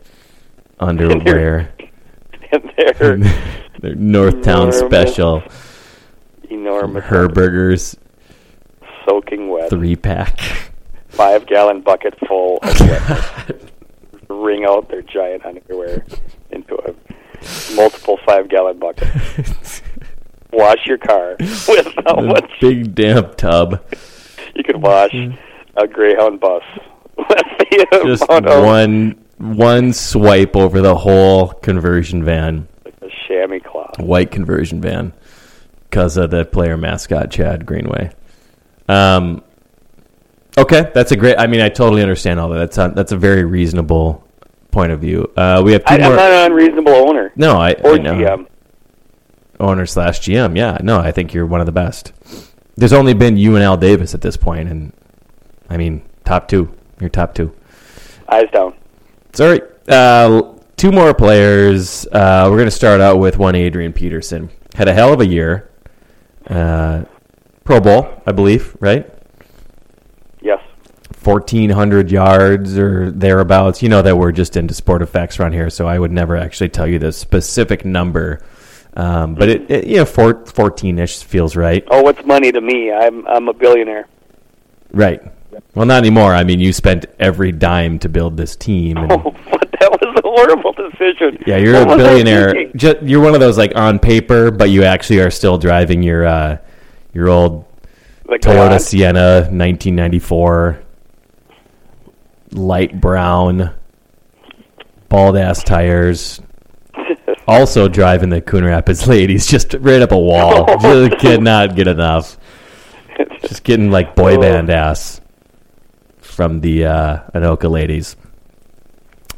underwear, and they're their Northtown Enormous. special enormous, Herbergers soaking wet, three pack. five gallon bucket full of wet. Wring out their giant underwear into a multiple five gallon bucket. Wash your car with how A much big damp tub. you could wash a Greyhound bus with the Just one one swipe over the whole conversion van, Like a chamois cloth. white conversion van, because of the player mascot Chad Greenway. Um. Okay, that's a great. I mean, I totally understand all that. That's a, that's a very reasonable point of view. Uh, we have two I, I'm not an unreasonable owner no, I, or I know. GM. owner slash GM. Yeah, no, I think you're one of the best. There's only been you and Al Davis at this point, and I mean, top two. You're top two. Eyes down. Sorry. Uh, two more players. Uh, we're going to start out with one Adrian Peterson. Had a hell of a year. Uh, Pro Bowl, I believe, right? Yes. 1,400 yards or thereabouts. You know that we're just into sport effects around here, so I would never actually tell you the specific number. Um, but it, it, you know, 14 ish feels right. Oh, what's money to me? I'm I'm a billionaire. Right. Well, not anymore. I mean, you spent every dime to build this team. And, Oh, but that was a horrible decision. yeah, you're What a billionaire. thinking? Ju- you're one of those like on paper, but you actually are still driving your uh, your old Like, Toyota Sienna, 1994, light brown, bald ass tires. Also driving the Coon Rapids ladies just right up a wall. Just cannot get enough. Just getting like boy Oh. band ass from the uh, Anoka ladies.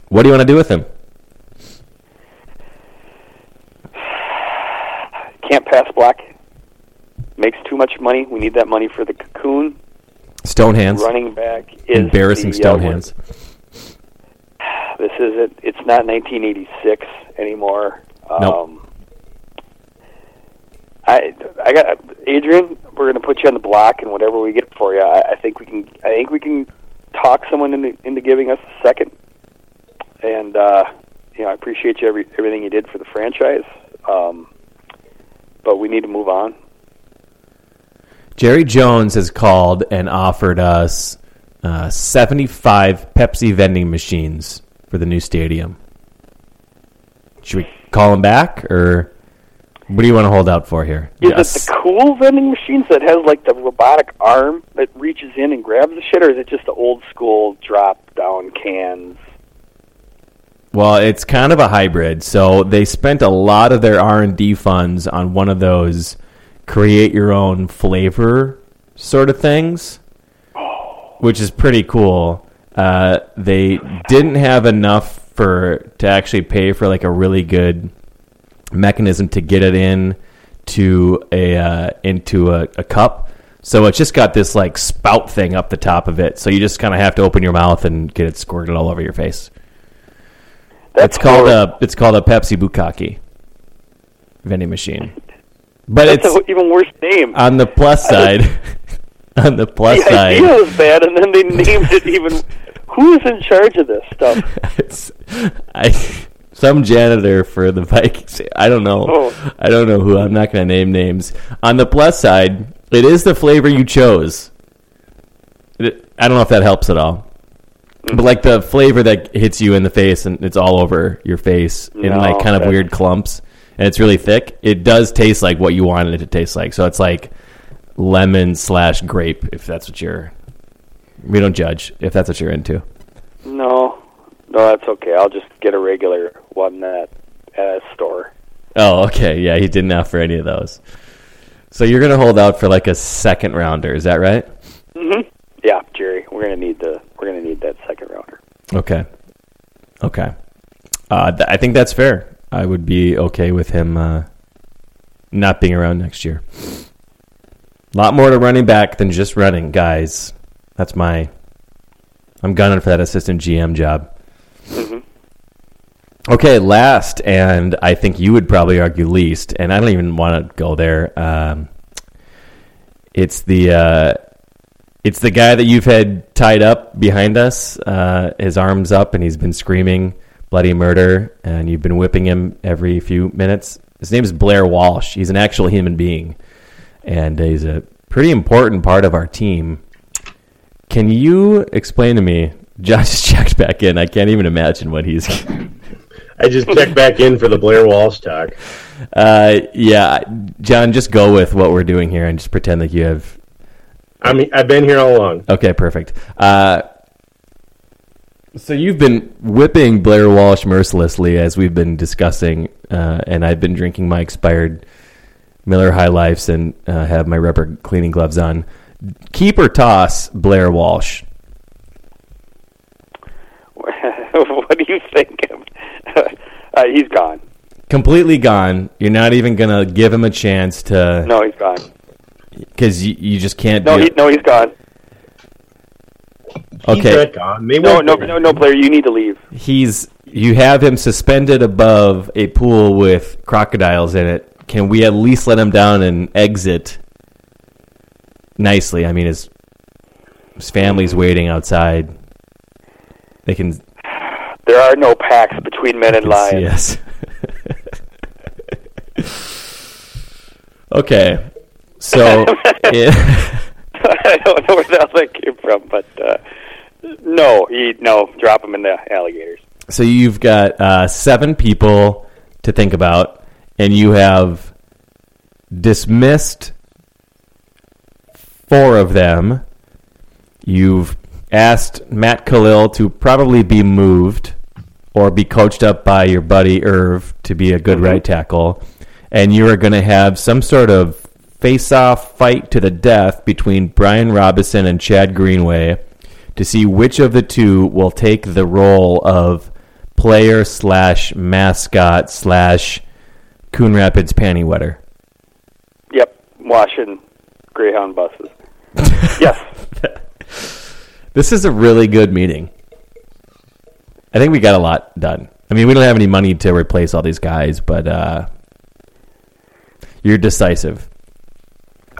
What do you want to do with him? Can't pass black. Makes too much money. We need that money for the cocoon. Stone hands. Running back is Embarrassing the, uh. This is it. It's not 1986 anymore. Nope. Um, I I got Adrian. We're going to put you on the block, and whatever we get for you, I, I think we can. I think we can talk someone into into giving us a second. And uh, you know, I appreciate you every everything you did for the franchise. Um, but we need to move on. Jerry Jones has called and offered us uh, 75 Pepsi vending machines for the new stadium. Should we call him back, or what do you want to hold out for here? Is Yes. it the cool vending machines that has like the robotic arm that reaches in and grabs the shit, or is it just the old school drop down cans? Well, it's kind of a hybrid. So they spent a lot of their R and D funds on one of those create your own flavor sort of things, which is pretty cool. Uh, they didn't have enough for to actually pay for like a really good mechanism to get it in to a uh, into a, a cup. So it's just got this like spout thing up the top of it. So you just kind of have to open your mouth and get it squirted all over your face. That's It's called horrible. a it's called a Pepsi Bukaki vending machine. But That's it's an even worse name. on the plus side. on the plus the idea side, was bad, and then they named it even. Who is in charge of this stuff? it's I some janitor for the Vikings. I don't know. Oh. I don't know who. I'm not going to name names. On the plus side, it is the flavor you chose. It, I don't know if that helps at all. Mm. But like the flavor that hits you in the face and it's all over your face in like kind of weird clumps and it's really thick. It does taste like what you wanted it to taste like. So it's like lemon slash grape if that's what you're. We don't judge if that's what you're into. No, no, that's okay. I'll just get a regular one at at a store. Oh, okay. Yeah, he didn't offer any of those. So you're gonna hold out for like a second rounder, is that right? Mm-hmm. Yeah, Jerry, we're gonna need the we're gonna need that second rounder. Okay. Okay. Uh, th- I think that's fair. I would be okay with him uh, not being around next year. A lot more to running back than just running, guys. That's my. I'm gunning for that assistant GM job. Okay, last, and I think you would probably argue least, and I don't even want to go there. Um, it's the uh, it's the guy that you've had tied up behind us, uh, his arms up, and he's been screaming bloody murder, and you've been whipping him every few minutes. His name is Blair Walsh. He's an actual human being, and he's a pretty important part of our team. Can you explain to me? Josh just checked back in. I can't even imagine what he's. I just checked back in for the Blair Walsh talk. Uh, yeah, John, just go with what we're doing here and just pretend like you have. I mean, I've been here all along. Okay, perfect. Uh, so you've been whipping Blair Walsh mercilessly as we've been discussing, uh, and I've been drinking my expired Miller High Lifes and uh, have my rubber cleaning gloves on. Keep or toss Blair Walsh? what do you think? uh, he's gone. Completely gone. You're not even gonna give him a chance to No, he's gone. because you, you just can't. No, do he, no, he's gone. He's Okay. Brett gone. No, no, no, no, player. You need to leave. he's you have him suspended above a pool with crocodiles in it. Can we at least let him down and exit nicely? I mean, his his family's waiting outside. They can There are no packs between men and see lions. us. okay, so yeah, I don't know where the hell that came from, but uh, no, he no. Drop him in the alligators. so you've got uh, seven people to think about, and you have dismissed four of them. You've asked Matt Kalil to probably be moved or be coached up by your buddy Irv to be a good right tackle. And you are going to have some sort of face off fight to the death between Brian Robinson and Chad Greenway to see which of the two will take the role of player slash mascot slash Coon Rapids panty wetter. Yep, washing Greyhound buses. yes, This is a really good meeting. I think we got a lot done. I mean, we don't have any money to replace all these guys, but uh, you're decisive.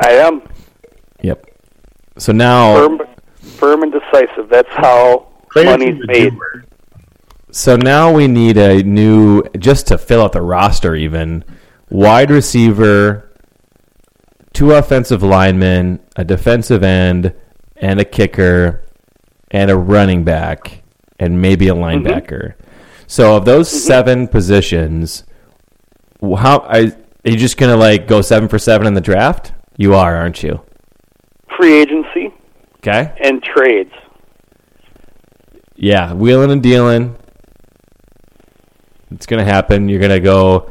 I am Yep. So now, firm, firm and decisive. That's how money's made. doer. so now we need a new, just to fill out the roster, even wide receiver, two offensive linemen, a defensive end, and a kicker, and a running back, and maybe a mm-hmm. linebacker. So of those mm-hmm. seven positions, how are, are you just gonna like go seven for seven in the draft? You are, aren't you? Free agency Okay. and trades. Yeah, wheeling and dealing. It's gonna happen. You're gonna go.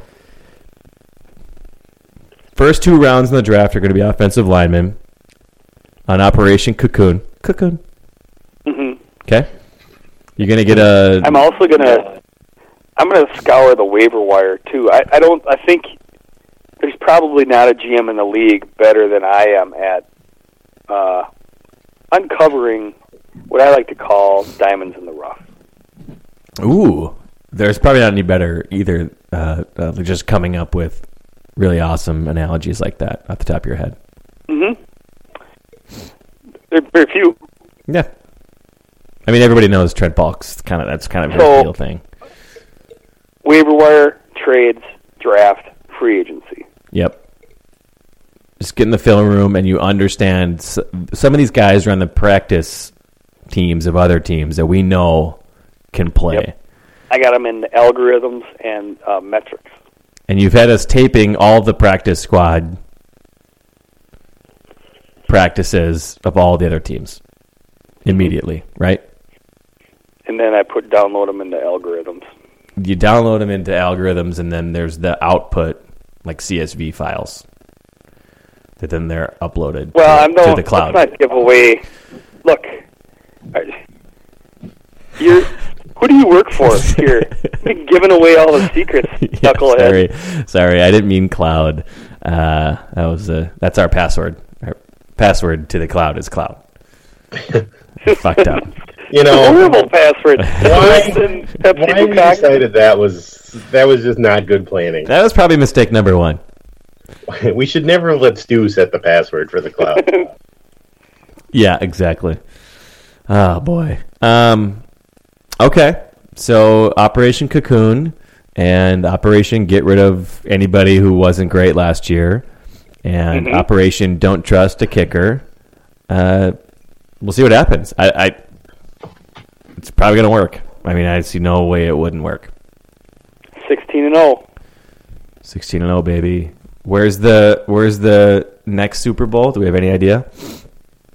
First two rounds in the draft are going to be offensive linemen on Operation Cocoon. Cocoon. Mm-hmm. Okay. You're going to get a. I'm also gonna I'm gonna scour the waiver wire too. I, I don't I think there's probably not a GM in the league better than I am at uh, uncovering what I like to call diamonds in the rough. Ooh, there's probably not any better either. Uh, uh, just coming up with really awesome analogies like that off the top of your head. Mm-hmm. There, there are a few. Yeah. I mean, everybody knows Trent Baalke's kind of that's kind of his So- deal thing. Waiver wire, trades, draft, free agency. Yep. Just get in the film room and you understand some of these guys are on the practice teams of other teams that we know can play. Yep. I got them in the algorithms and uh, metrics. And you've had us taping all the practice squad practices of all the other teams immediately, right? And then I put download them into algorithms. You download them into algorithms and then there's the output like CSV files that then they're uploaded Well, to, I'm no, to the cloud. let's not give away. Look, you're. Who do you work for here? You're giving away all the secrets, Yeah, knucklehead. sorry, sorry, I didn't mean cloud. Uh, that was uh, that's our password. Our password to the cloud is cloud. Fucked up. You know, Horrible password. Why- why we decided that was that was just not good planning. That was probably mistake number one. We should never let Stu set the password for the cloud. Yeah, exactly. Oh boy. Um, okay, so Operation Cocoon and Operation Get Rid of Anybody Who Wasn't Great last year, and Operation Don't Trust a Kicker. Uh, we'll see what happens. I, I it's probably gonna work. I mean, I see no way it wouldn't work. 16 and oh. 0. Sixteen and zero, baby. Where's the Where's the next Super Bowl? Do we have any idea?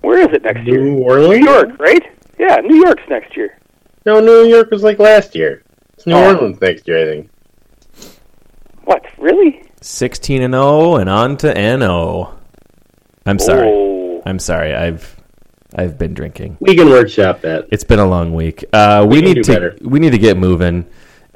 Where is it next year? New Orleans? New York, right? Yeah, New York's next year. No, New York was like last year. It's New Oh. Orleans next year, I think. What? Really? Sixteen and zero, and on to no. I'm sorry. Oh. I'm sorry. I've I've been drinking. We can workshop that. It's been a long week. Uh, we, can need to better. we need to get moving.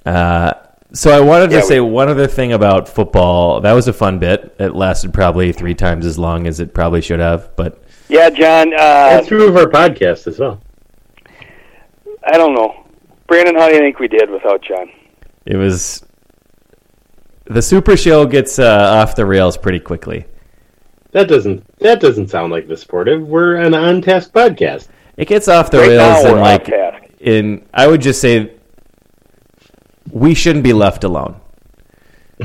Uh, so I wanted to Yeah, say we- one other thing about football. That was a fun bit. It lasted probably three times as long as it probably should have, but Yeah, John. Uh, That's true of our podcast as well. I don't know. Brandon, how do you think we did without John? it was the Super Show gets uh, off the rails pretty quickly. That doesn't that doesn't sound like the sportive. We're an on task podcast. It gets off the Right rails and like in. I would just say we shouldn't be left alone.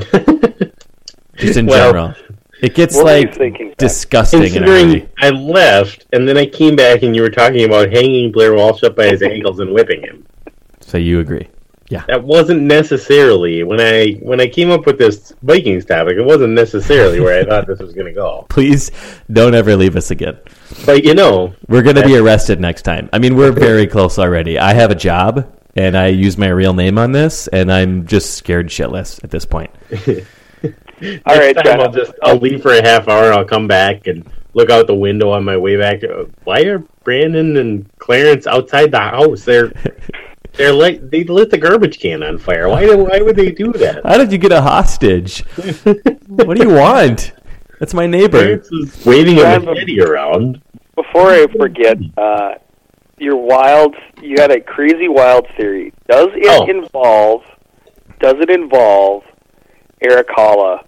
just in Well, general, it gets what were you like thinking, disgusting Considering. I left and then I came back and you were talking about hanging Blair Walsh up by his ankles and whipping him. So you agree? That wasn't necessarily when I when I came up with this Vikings topic. It wasn't necessarily where I thought this was going to go. Please don't ever leave us again. But you know, We're going to be arrested next time. I mean, we're very close already. I have a job and I use my real name on this, and I'm just scared shitless at this point. All right, time I'll just I'll leave for a half hour. I'll come back and look out the window on my way back. Why are Brandon and Clarence outside the house? They're they're like they lit the garbage can on fire. Why why would they do that? How did you get a hostage? what do you want? That's my neighbor. Waving a John, machete around. Before I forget, uh, your wild, you had a crazy wild theory. Does it Oh. involve? Does it involve Erik Haula,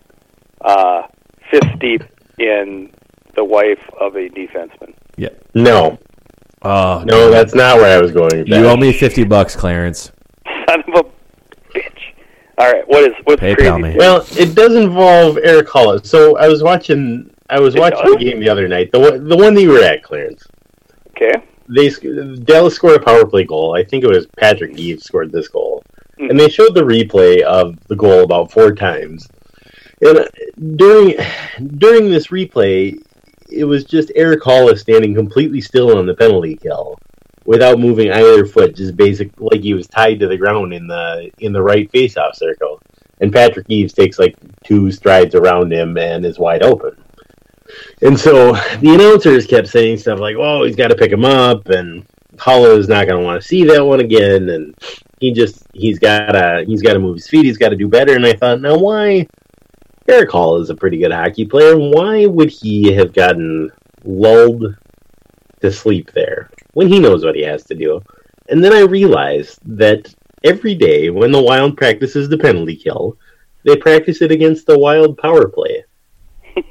uh, fifth deep in the wife of a defenseman? Yeah. No, Oh no, that's not where I was going. with You owe me fifty bucks, Clarence. Son of a bitch! All right, what is what's PayPal crazy? me. Well, it does involve Erik Haula. So I was watching. I was It watching does? the game the other night. The one, the one that you were at, Clarence. Okay, They Dallas scored a power play goal. I think it was Patrick Eaves scored this goal, Mhm. and they showed the replay of the goal about four times. And during during this replay, it was just Erik Haula standing completely still on the penalty kill, without moving either foot, just basic like he was tied to the ground in the in the right faceoff circle. And Patrick Eaves takes like two strides around him and is wide open. And so the announcers kept saying stuff like, "Oh, he's got to pick him up," and Haula is not going to want to see that one again, and he just he's got to he's got to move his feet, he's got to do better. And I thought, now why? Erik Haula is a pretty good hockey player. Why would he have gotten lulled to sleep there when he knows what he has to do? And then I realized that every day when the Wild practices the penalty kill, they practice it against the Wild power play.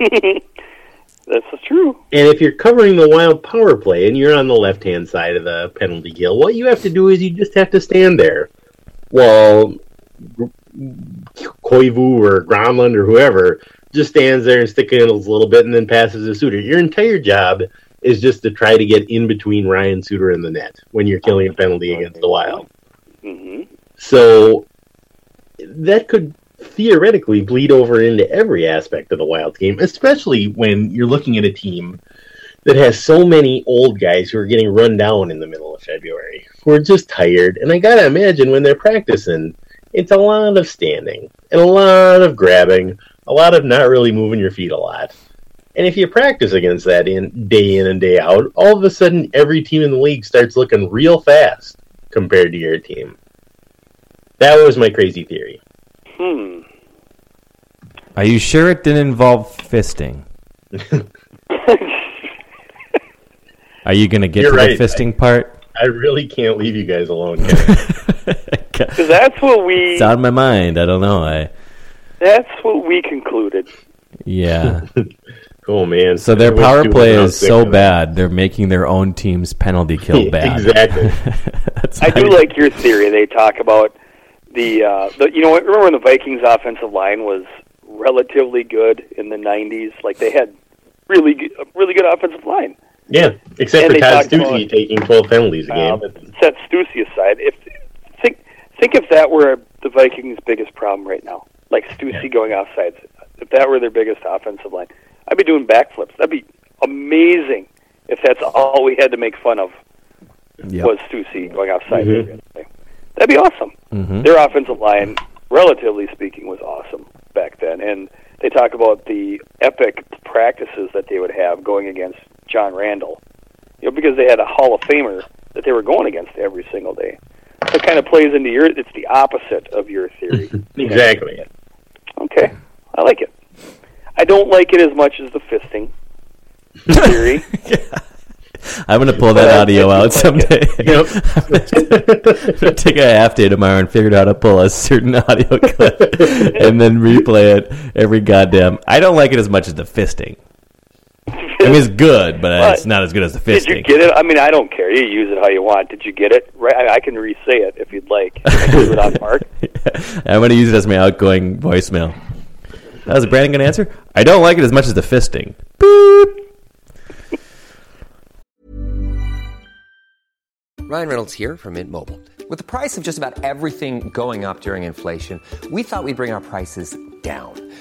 that's true. And if you're covering the wild power play and you're on the left hand side of the penalty kill, what you have to do is you just have to stand there while Koivu or Granlund or whoever just stands there and stick handles a little bit and then passes to Suter. Your entire job is just to try to get in between Ryan Suter and the net when you're killing a penalty against the Wild. hmm So that could theoretically bleed over into every aspect of the Wild game, especially when you're looking at a team that has so many old guys who are getting run down in the middle of February, who are just tired. And I gotta imagine when they're practicing, it's a lot of standing and a lot of grabbing, a lot of not really moving your feet a lot. And if you practice against that in day in and day out, all of a sudden every team in the league starts looking real fast compared to your team. That was my crazy theory. Hmm. Are you sure it didn't involve fisting? Are you going to get You're to right. the fisting part? I really can't leave you guys alone. Because that's what we It's on my mind. I don't know. I that's what we concluded. yeah. cool, man. So their power play is so bad. They're making their own team's penalty kill bad. exactly. I do even- like your theory. They talk about the, uh, the you know what? Remember when the Vikings offensive line was relatively good in the '90s? Like they had really good, a really good offensive line. Yeah, except And for they Todd Steussie taking 12 penalties a game. Uh, set Steussie aside. If think think if that were the Vikings' biggest problem right now, like Steussie going offsides, if that were their biggest offensive line, I'd be doing backflips. That'd be amazing. If that's all we had to make fun of Yep. was Steussie going offside. Every other day. That'd be awesome. Mhm. Their offensive line, relatively speaking, was awesome back then, and they talk about the epic practices that they would have going against John Randle. You know, because they had a Hall of Famer that they were going against every single day. So it kind of plays into your. It's the opposite of your theory. exactly. Okay, I like it. I don't like it as much as the fisting theory. I'm gonna pull that audio I do out like someday. I'm gonna take a half day tomorrow and figure out how to pull a certain audio clip and then replay it every goddamn. I don't like it as much as the fisting. I mean, it's good, but But it's not as good as the fisting. Did you get it? I mean, I don't care. You use it how you want. Did you get it? Right? I, I can re-say it if you'd like. I can do it on Mark. I'm going to use it as my outgoing voicemail. How's Brandon going to answer? I don't like it as much as the fisting. Boop. Ryan Reynolds here from Mint Mobile. With the price of just about everything going up during inflation, we thought we'd bring our prices down.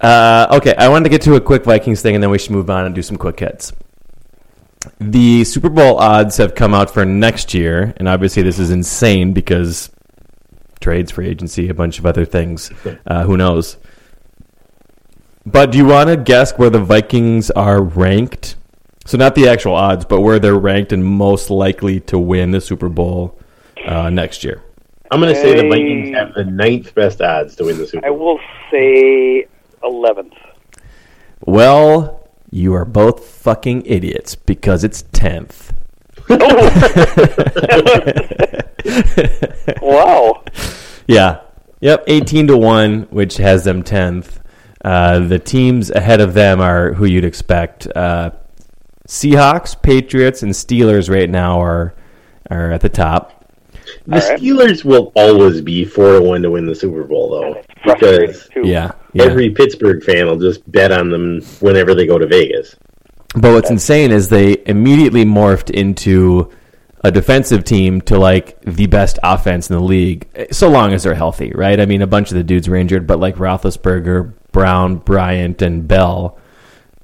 Uh, okay, I wanted to get to a quick Vikings thing, and then we should move on and do some quick hits. The Super Bowl odds have come out for next year, and obviously this is insane because trades, free agency, a bunch of other things. Uh, who knows? But do you want to guess where the Vikings are ranked? So not the actual odds, but where they're ranked and most likely to win the Super Bowl uh, next year. I'm going to say the Vikings have the ninth best odds to win the Super Bowl. I will say eleventh. Well, you are both fucking idiots because it's tenth. Wow. Yeah. Yep. 18 to 1, which has them 10th. Uh, the teams ahead of them are who you'd expect. Uh, Seahawks, Patriots, and Steelers right now are are at the top. The All right. Steelers will always be four to one to win the Super Bowl, though, because. Yeah. yeah. every Pittsburgh fan will just bet on them whenever they go to Vegas. But what's insane is they immediately morphed into a defensive team to like the best offense in the league, so long as they're healthy, right? I mean, a bunch of the dudes were injured, but like Roethlisberger, Brown, Bryant, and Bell,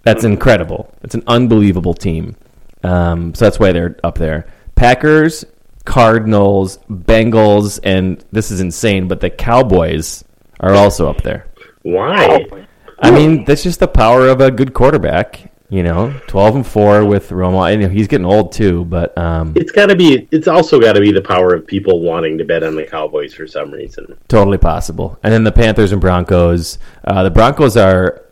that's incredible. It's an unbelievable team. Um, so that's why they're up there. Packers, Cardinals, Bengals, and this is insane, but the Cowboys are also up there. Why? I mean, that's just the power of a good quarterback. You know, twelve and four with Romo. And he's getting old too, but um, It's got to be. It's also got to be the power of people wanting to bet on the Cowboys for some reason. totally possible. And then the Panthers and Broncos. Uh, the Broncos are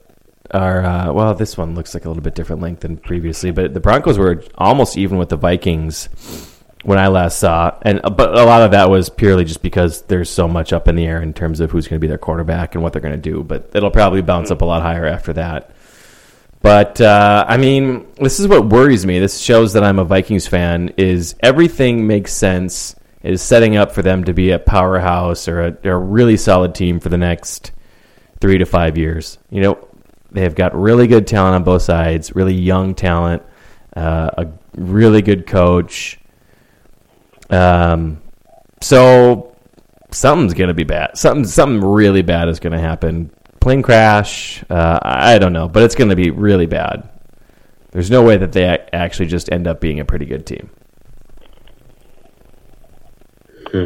are uh, well. This one looks like a little bit different length than previously, but the Broncos were almost even with the Vikings when I last saw. And but a lot of that was purely just because there's so much up in the air in terms of who's going to be their quarterback and what they're going to do. But it'll probably bounce up a lot higher after that. But uh, I mean, this is what worries me. This shows that I'm a Vikings fan. Is everything makes sense is setting up for them to be a powerhouse or a, a really solid team for the next three to five years. You know, they've got really good talent on both sides, really young talent, uh, a really good coach. Um, so something's gonna be bad. Something something really bad is gonna happen. Plane crash. Uh, I don't know, but it's gonna be really bad. There's no way that they actually just end up being a pretty good team.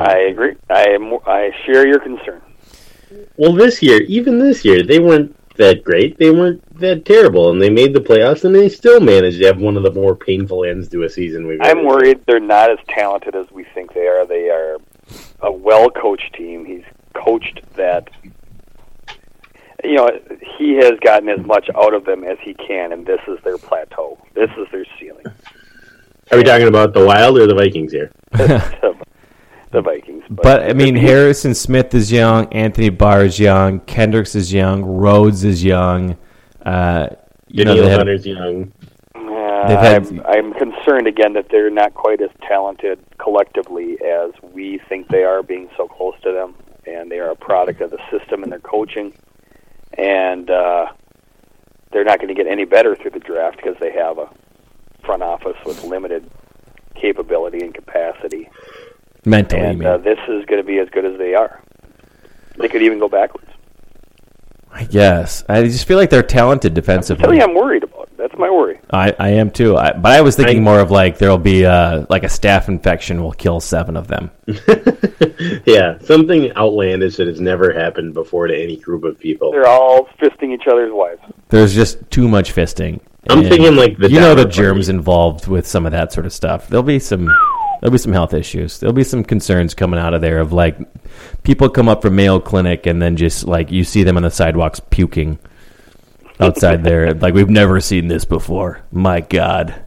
I agree. I am. I share your concern. Well, this year, even this year, they weren't that great. They weren't that terrible, and they made the playoffs, and they still managed to have one of the more painful ends to a season we've. I'm ever worried they're not as talented as we think they are. They are a well coached team. He's coached that. You know, he has gotten as much out of them as he can, and this is their plateau. This is their ceiling. Are we talking about the Wild or the Vikings here? the Vikings. But I mean, Harrison Smith is young, Anthony Barr is young, Kendricks is young, Rhodes is young. Uh, you know, Daniel they have- Hunter's young. Uh, had- I'm, I'm concerned again that they're not quite as talented collectively as we think they are, being so close to them, and they are a product of the system and their coaching, and uh, they're not going to get any better through the draft because they have a front office with limited capability and capacity, mentally. and man. uh, this is going to be as good as they are. They could even go backwards. I guess I just feel like they're talented Tell defensively. you, I'm worried about. It. That's my worry. I, I am too. I, but I was thinking I- more of like there'll be uh, like a staph infection will kill seven of them. Yeah, something outlandish that has never happened before to any group of people. They're all fisting each other's wives. There's just too much fisting. I'm And thinking like the you know the germs Party. involved with some of that sort of stuff. There'll be some there'll be some health issues. There'll be some concerns coming out of there of like people come up from Mayo Clinic and then just like you see them on the sidewalks puking outside there. Like we've never seen this before. My God.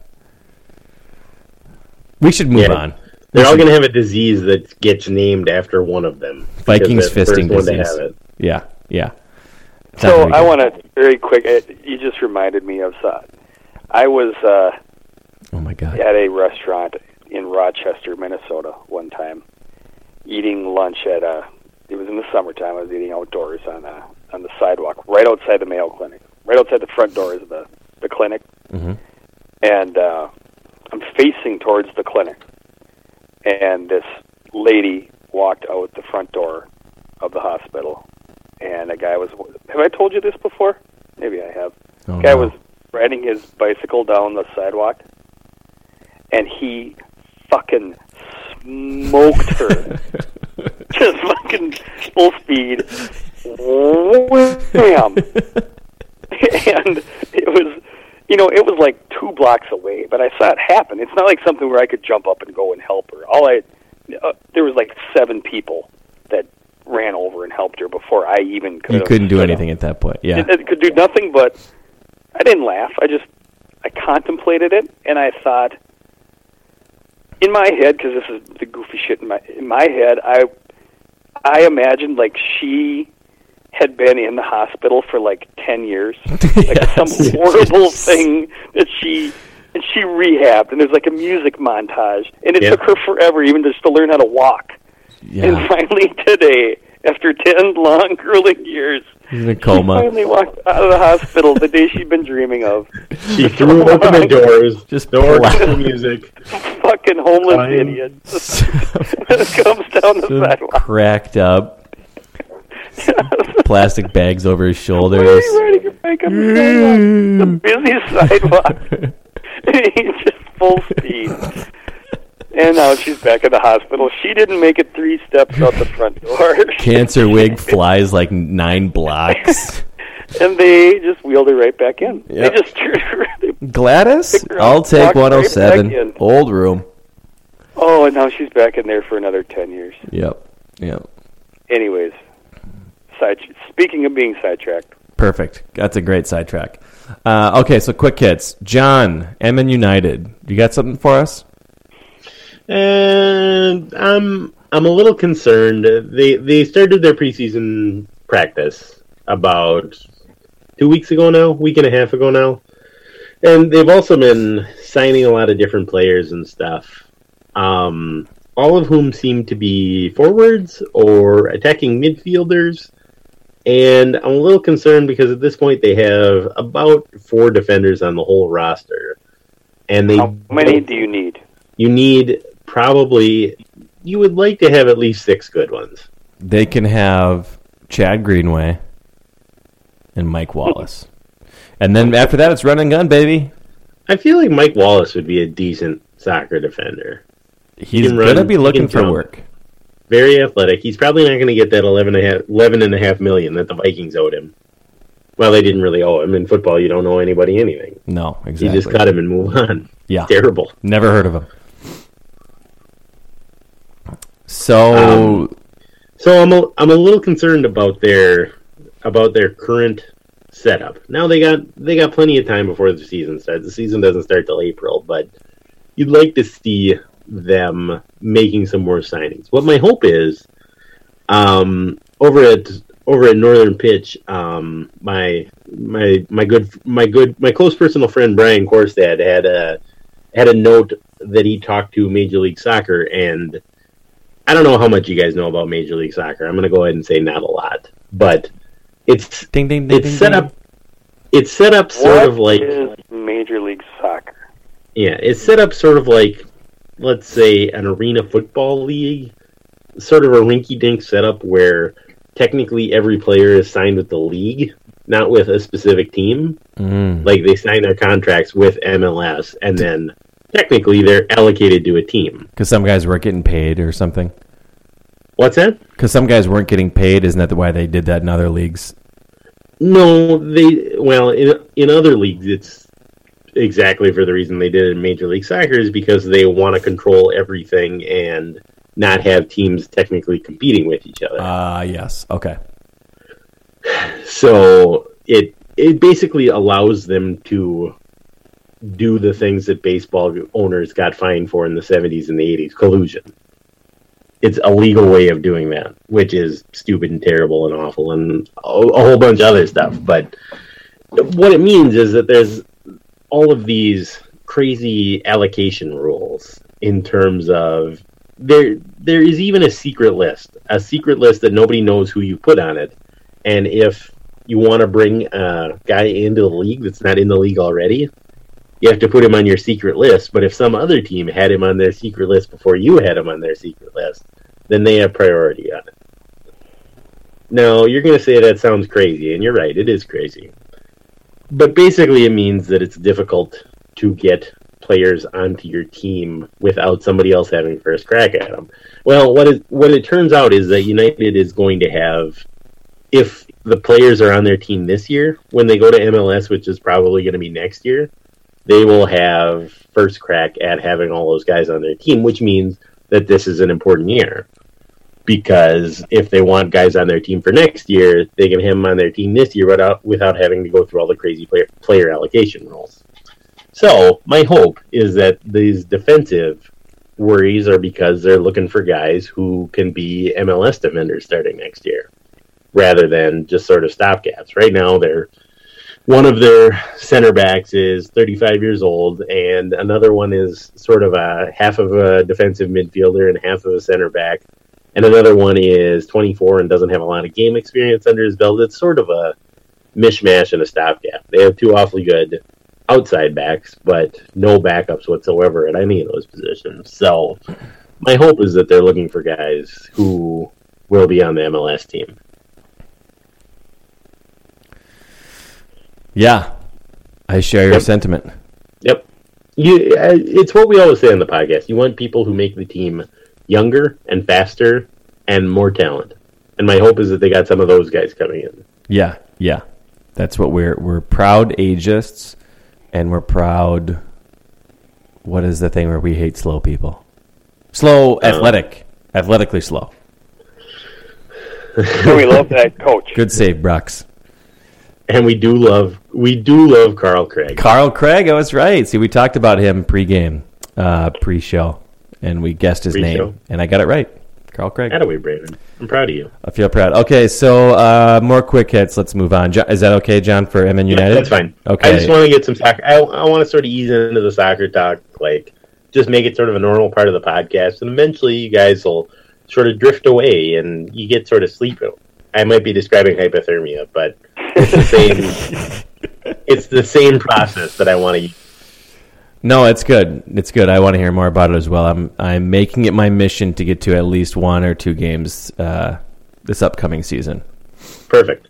We should move Yeah. on. They're all going to have a disease that gets named after one of them. Vikings they're the fisting first one to disease. Yeah, yeah. It's So I want to very quick. uh, You just reminded me of uh, I was uh, Oh my God. at a restaurant in Rochester, Minnesota, one time, eating lunch at a. It was in the summertime. I was eating outdoors on a on the sidewalk, right outside the Mayo Clinic, right outside the front doors of the the clinic, Mhm. and uh, I'm facing towards the clinic, and this lady walked out the front door of the hospital, and a guy was. Have I told you this before? Maybe I have. Oh, guy no. was riding his bicycle down the sidewalk, and he fucking smoked her. Just fucking full speed. Wham! and it was, you know, it was like two blocks away, but I saw it happen. It's not like something where I could jump up and go and help her. All I, uh, there was like seven people that ran over and helped her before I even could. You couldn't do anything at that point. Yeah. It, it could do nothing but. I didn't laugh. I just I contemplated it, and I thought, in my head, because this is the goofy shit in my in my head, I I imagined like she had been in the hospital for like ten years, like some horrible Yes. thing that she and she rehabbed, and there's like a music montage, and it Yeah. took her forever even just to learn how to walk. Yeah. And finally today, after ten long, grueling years, He's in a she finally walked out of the hospital the day she'd been dreaming of. She threw open the doors, Just the plow- orchestra music. Fucking homeless Fine. idiot comes down the So sidewalk. cracked up, plastic bags over his Why are shoulders. you riding your bike on the sidewalk? The busy sidewalk. He's just full speed. And now she's back at the hospital. She didn't make it three steps out the front door. Cancer wig flies like nine blocks. and they just wheeled her right back in. Yep. They just her. They, Gladys, I'll take walk right 107. in. Old room. oh, and now she's back in there for another ten years. Yep. Yep. Anyways, side. Speaking of being sidetracked, Perfect. That's a great sidetrack. Uh, okay, so quick hits. John, MN United. You got something for us? And I'm I'm a little concerned. They they started their preseason practice about two weeks ago now, week and a half ago now, and they've also been signing a lot of different players and stuff. Um, all of whom seem to be forwards or attacking midfielders. And I'm a little concerned because at this point they have about four defenders on the whole roster. And they How many do you need? you need probably you would like to have at least six good ones. They can have Chad Greenway and Mike Wallace. and then after that, it's run and gun, baby. I feel like Mike Wallace would be a decent soccer defender. He's can going to be looking for jump. work. Very athletic. He's probably not going to get that 11 and, a half, 11 and a half million that the Vikings owed him. Well, they didn't really owe him. In football, you don't owe anybody anything. No, exactly. You just cut him and move on. Yeah. Terrible. Never heard of him. So, Um, So I'm a, I'm a little concerned about their about their current setup. Now they got they got plenty of time before the season starts. The season doesn't start till April, but you'd like to see them making some more signings. What my hope is, um, over at over at Northern Pitch, um, my my my good my good my close personal friend Brian Korstad had a had a note that he talked to Major League Soccer and I don't know how much you guys know about Major League Soccer. I'm going to go ahead and say not a lot, but it's ding, ding, ding, it's ding, set ding. up. It's set up sort What of like is Major League Soccer? yeah, it's set up sort of like let's say an arena football league, sort of a rinky-dink setup where technically every player is signed with the league, not with a specific team. Mm. Like they sign their contracts with MLS, and then technically they're allocated to a team. Because some guys weren't getting paid or something. What's that? Because some guys weren't getting paid. Isn't that why they did that in other leagues? No, they well in in other leagues it's exactly for the reason they did it in Major League Soccer is because they want to control everything and not have teams technically competing with each other. Ah, yes. Okay. so it it basically allows them to do the things that baseball owners got fined for in the 70s and the 80s collusion. It's a legal way of doing that which is stupid and terrible and awful and a, whole bunch of other stuff. But what it means is that there's all of these crazy allocation rules in terms of there there is even a secret list a secret list that nobody knows who you put on it. And if you want to bring a guy into the league that's not in the league already, you have to put him on your secret list. But if some other team had him on their secret list before you had him on their secret list, then they have priority on it. Now, you're going to say that sounds crazy, and you're right, it is crazy. But basically, it means that it's difficult to get players onto your team without somebody else having first crack at them. Well, what it, what it turns out is that United is going to have if the players are on their team this year, when they go to MLS, which is probably going to be next year, they will have first crack at having all those guys on their team, which means that this is an important year. Because if they want guys on their team for next year, they can have them on their team this year without without having to go through all the crazy player, player allocation rules. So my hope is that these defensive worries are because they're looking for guys who can be MLS defenders starting next year rather than just sort of stopgaps. Right now, they're one of their center backs is 35 years old, and another one is sort of a half of a defensive midfielder and half of a center back, and another one is 24 and doesn't have a lot of game experience under his belt. It's sort of a mishmash and a stopgap. They have two awfully good outside backs, but no backups whatsoever at any of those positions. So, my hope is that they're looking for guys who will be on the MLS team. Yeah, I share your Yep. sentiment. Yep. You, uh, it's what we always say on the podcast. You want people who make the team younger and faster and more talent. And my hope is that they got some of those guys coming in. Yeah, yeah. That's what we're we're proud ageists, and we're proud. What is the thing where we hate slow people? Slow, athletic, athletically slow. We love that coach. Good save, Brux. And we do love we do love Carl Craig. Carl Craig, I was right. See, we talked about him pregame, uh, pre-show, and we guessed his Pre-show. name, and I got it right. Carl Craig. Attaway, Brandon. I'm proud of you. I feel proud. Okay, so uh, more quick hits. Let's move on. Jo- is that okay, John, for MN United? That's fine. Okay. I just want to get some soccer. I, I want to sort of ease into the soccer talk. Like, just make it sort of a normal part of the podcast, and eventually you guys will sort of drift away and you get sort of sleep. I might be describing hypothermia, but it's the same. it's the same process that I want to use. No, it's good. It's good. I want to hear more about it as well. I'm I'm making it my mission to get to at least one or two games uh, this upcoming season. Perfect.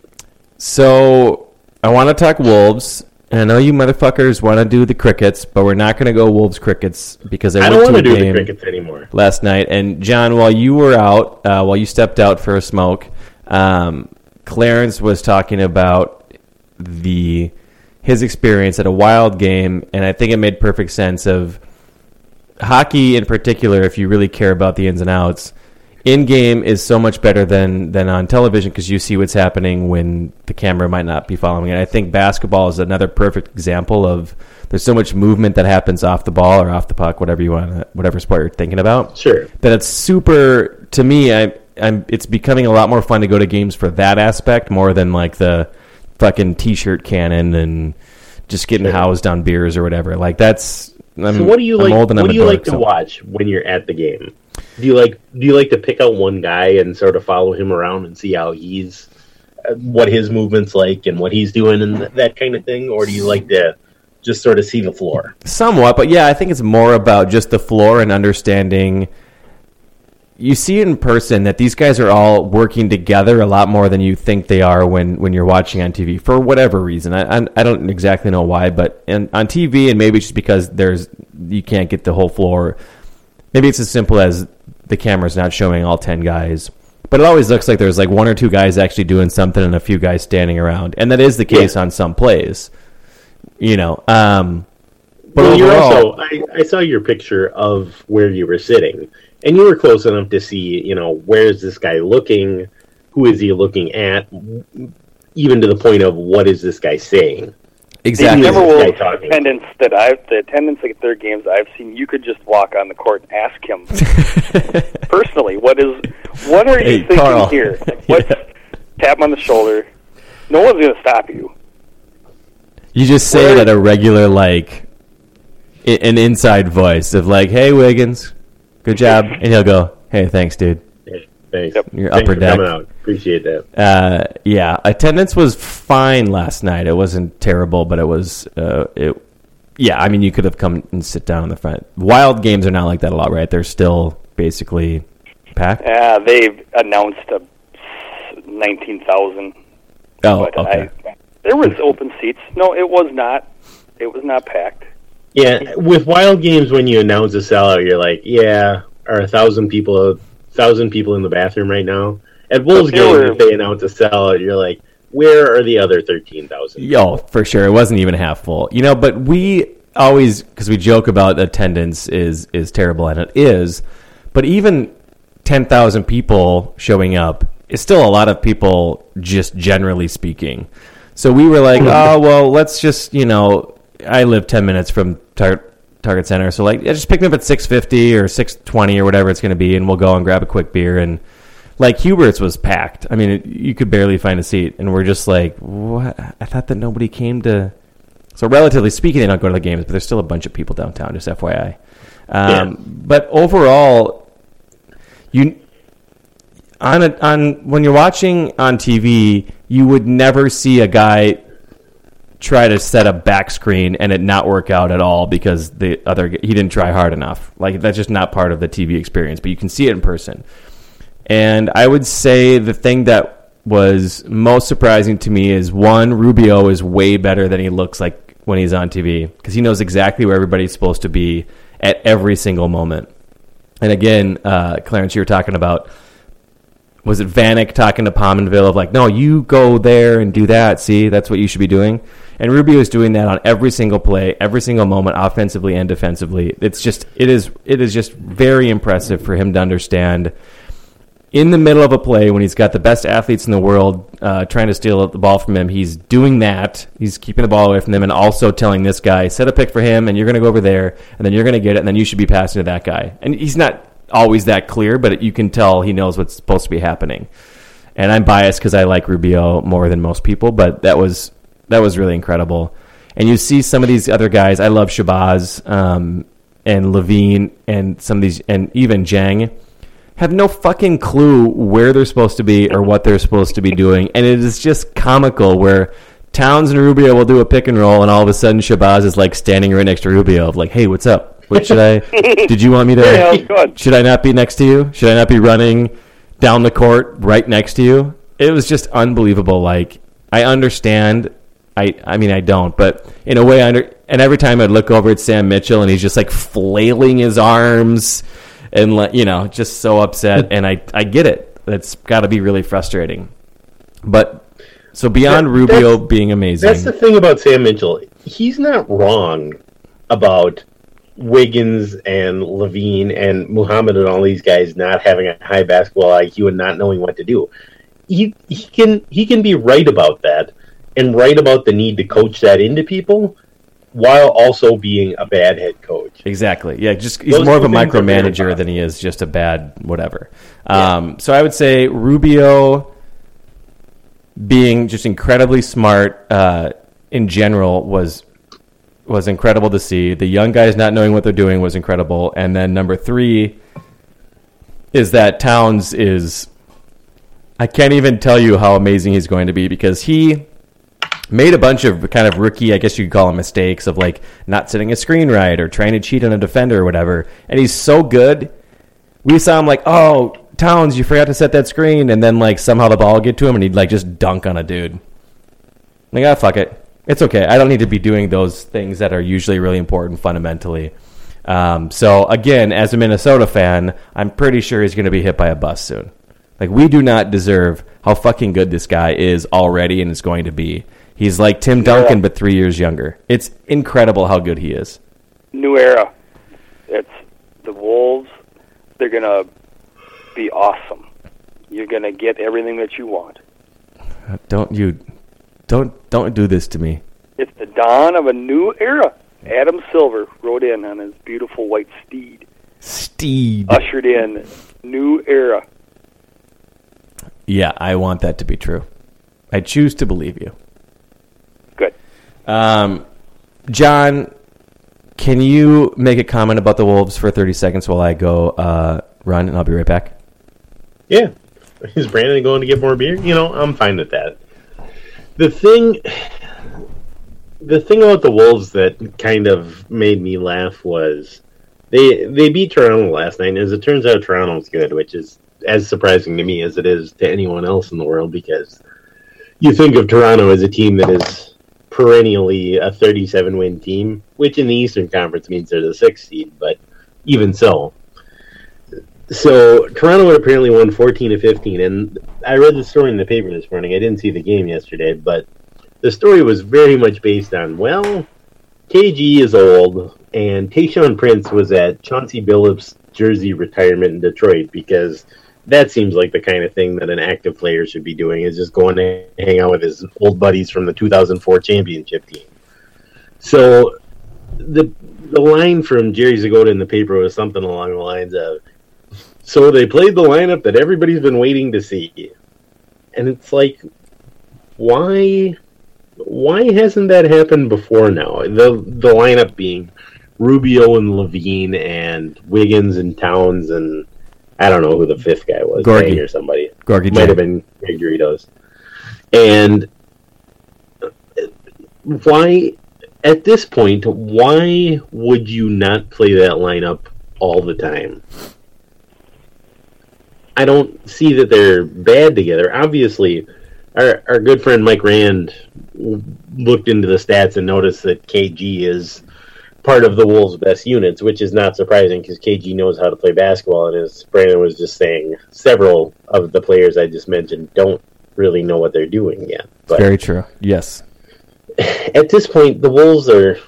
So I want to talk Wolves. And I know you motherfuckers want to do the crickets, but we're not going to go Wolves crickets because I, I went don't to want a to do the crickets anymore. last night. And John, while you were out, uh, while you stepped out for a smoke, um, Clarence was talking about the his experience at a wild game, and I think it made perfect sense of hockey in particular. If you really care about the ins and outs, in game is so much better than than on television because you see what's happening when the camera might not be following it. I think basketball is another perfect example of there's so much movement that happens off the ball or off the puck, whatever you want, whatever sport you're thinking about Sure. that it's super to me I I'm it's becoming a lot more fun to go to games for that aspect more than like the fucking t-shirt cannon and just getting Sure. housed on beers or whatever. Like that's I'm, So what do you I'm like? What I'm do you dork, like to so- watch when you're at the game? Do you like Do you like to pick out one guy and sort of follow him around and see how he's, uh, what his movements like and what he's doing and that kind of thing, or do you like to just sort of see the floor? Somewhat, but yeah, I think it's more about just the floor and understanding. You see in person that these guys are all working together a lot more than you think they are when, when you're watching on TV for whatever reason. I, I, I don't exactly know why, but in, on TV and maybe it's just because there's you can't get the whole floor. Maybe it's as simple as the camera's not showing all ten guys, but it always looks like there's like one or two guys actually doing something and a few guys standing around, and that is the case on some plays. You know, um, but well, you're also. I, I saw your picture of where you were sitting, and you were close enough to see. You know, where's this guy looking? Who is he looking at? Even to the point of what is this guy saying? Exactly. Maybe this guy attendance that I've the attendance at their games I've seen, you could just walk on the court and ask him personally what is what are Hey, you thinking Carl. here? Like, What's tap him on the shoulder? No one's going to stop you. You just say it at a regular like an inside voice of like, "Hey Wiggins, good job," and he'll go, "Hey, thanks, dude." Hey, Thanks. Your Thanks upper for deck. coming out. Appreciate that. Uh, yeah, attendance was fine last night. It wasn't terrible, but it was uh, it. Yeah, I mean, you could have come and sit down in the front. Wild games are not like that a lot, right? They're still basically packed. Yeah, they've announced a nineteen thousand. Oh, okay. I, there was open seats. No, it was not. It was not packed. Yeah, with wild games, when you announce a sellout, you're like, yeah, are a thousand people, a thousand people in the bathroom right now? At Wolves But games, if they announce a sellout, you're like, where are the other thirteen thousand? Yo, for sure, it wasn't even half full. You know, but we always because we joke about attendance is is terrible, and it is. But even ten thousand people showing up is still a lot of people, just generally speaking. So we were like, oh well, let's just you know, I live ten minutes from Tar- Target Center, so like, yeah, just pick me up at six fifty or six twenty or whatever it's going to be, and we'll go and grab a quick beer and like Hubert's was packed. I mean, it, you could barely find a seat, and we're just like, what? I thought that nobody came to. So relatively speaking, they don't go to the games, but there's still a bunch of people downtown. Just FYI. Um, Yeah. But overall, you on a, on when you're watching on TV, you would never see a guy try to set a back screen and it not work out at all because the other he didn't try hard enough. Like that's just not part of the TV experience, but you can see it in person. And I would say the thing that was most surprising to me is one, Rubio is way better than he looks like when he's on TV because he knows exactly where everybody's supposed to be at every single moment. And again, uh, Clarence, you were talking about was it Vanek talking to Pominville of like, no, you go there and do that. See, that's what you should be doing. And Rubio is doing that on every single play, every single moment, offensively and defensively. It's just, it is, it is just very impressive for him to understand in the middle of a play when he's got the best athletes in the world uh, trying to steal the ball from him. He's doing that. He's keeping the ball away from them and also telling this guy, set a pick for him, and you're going to go over there, and then you're going to get it, and then you should be passing to that guy. And he's not always that clear, but you can tell he knows what's supposed to be happening. And I'm biased because I like Rubio more than most people, but that was that was really incredible. And you see some of these other guys. I love Shabazz. Um, and LaVine and some of these and even Dieng have no fucking clue where they're supposed to be or what they're supposed to be doing, and it is just comical where. Towns and Rubio will do a pick and roll, and all of a sudden Shabazz is like standing right next to Rubio, of like, "Hey, what's up? What should I? did you want me to? Yeah, good. Should I not be next to you? Should I not be running down the court right next to you? It was just unbelievable. Like I understand. I I mean I don't, but in a way I under. And every time I'd look over at Sam Mitchell and he's just like flailing his arms and like you know just so upset. and I I get it. That's got to be really frustrating. But so beyond That- Rubio being amazing, That's the thing about Sam Mitchell. He's not wrong about Wiggins and LaVine and Muhammad and all these guys not having a high basketball IQ and not knowing what to do. He he can he can be right about that and right about the need to coach that into people while also being a bad head coach. Exactly. Yeah, just he's Those more of a two things are very micromanager than he is just a bad whatever. Um, so I would say Rubio being just incredibly smart uh, in general was was incredible to see. The young guys not knowing what they're doing was incredible. And then number three is that Towns is I can't even tell you how amazing he's going to be because he made a bunch of kind of rookie, I guess you could call them mistakes of like not setting a screen right or trying to cheat on a defender or whatever. And he's so good. We saw him like, oh, Towns, you forgot to set that screen, and then like somehow the ball would get to him and he'd like just dunk on a dude. Like, ah, fuck it. It's okay. I don't need to be doing those things that are usually really important fundamentally. Um, so again, as a Minnesota fan, I'm pretty sure he's going to be hit by a bus soon. Like we do not deserve how fucking good this guy is already and is going to be. He's like Tim Duncan, but three years younger. It's incredible how good he is. New era. It's the Wolves. They're gonna be awesome. You're gonna get everything that you want. Don't you, don't don't do this to me. It's the dawn of a new era. Adam Silver rode in on his beautiful white steed, Steed. ushered in new era. Yeah, I want that to be true. I choose to believe you. Good. Um, John, can you make a comment about the Wolves for 30 seconds while I go uh, run, and I'll be right back? Yeah. Is Brandon going to get more beer? You know, I'm fine with that. The thing the thing about the Wolves that kind of made me laugh was they they beat Toronto last night, and as it turns out Toronto's good, which is as surprising to me as it is to anyone else in the world because you think of Toronto as a team that is perennially a 37 win team, which in the Eastern Conference means they're the sixth seed, but even so, so Toronto had apparently won 14 to 15, and I read the story in the paper this morning. I didn't see the game yesterday, but the story was very much based on well, KG is old, and Tayshaun Prince was at Chauncey Billups' jersey retirement in Detroit because that seems like the kind of thing that an active player should be doing is just going to hang out with his old buddies from the 2004 championship team. So the the line from Jerry Zgoda in the paper was something along the lines of so they played the lineup that everybody's been waiting to see. And it's like why why hasn't that happened before now? The the lineup being Rubio and LaVine and Wiggins and Towns and I don't know who the fifth guy was, Gorgui. Or somebody. Gorgui might have been Greg Doritos. And why at this point, why would you not play that lineup all the time? I don't see that they're bad together. Obviously, our our good friend Mike Rand looked into the stats and noticed that KG is part of the Wolves' best units, which is not surprising because KG knows how to play basketball. And as Brandon was just saying, several of the players I just mentioned don't really know what they're doing yet. But Very true. Yes. at this point, the Wolves are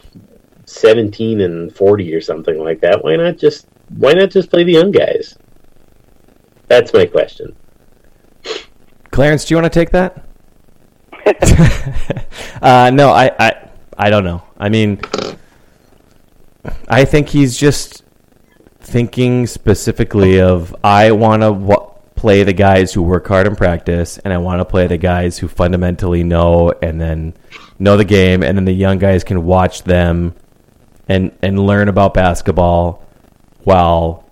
seventeen and forty or something like that. Why not just why not just play the young guys? That's my question. Clarence, do you want to take that? uh, no, I, I, I don't know. I mean, I think he's just thinking specifically of I want to w- play the guys who work hard in practice, and I want to play the guys who fundamentally know and then know the game, and then the young guys can watch them and and learn about basketball while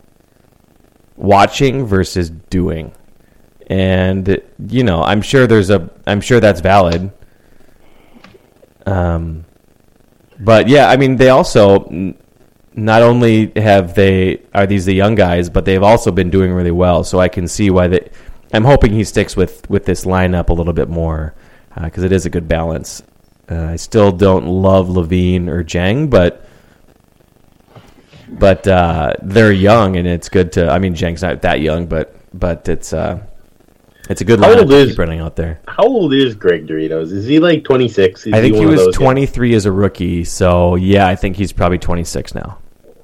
watching versus doing. And you know, I'm sure there's a I'm sure that's valid. Um but yeah, I mean they also not only have they are these the young guys, but they've also been doing really well. So I can see why they. I'm hoping he sticks with with this lineup a little bit more because it is a good balance. Uh, I still don't love LaVine or Dieng, but but uh, they're young and it's good to. I mean, Dieng's not that young, but but it's uh, it's a good How lineup old to is- keep running out there. How old is Greg Doritos? Is he like 26? I think he of was 23 as a rookie, so yeah, I think he's probably 26 now.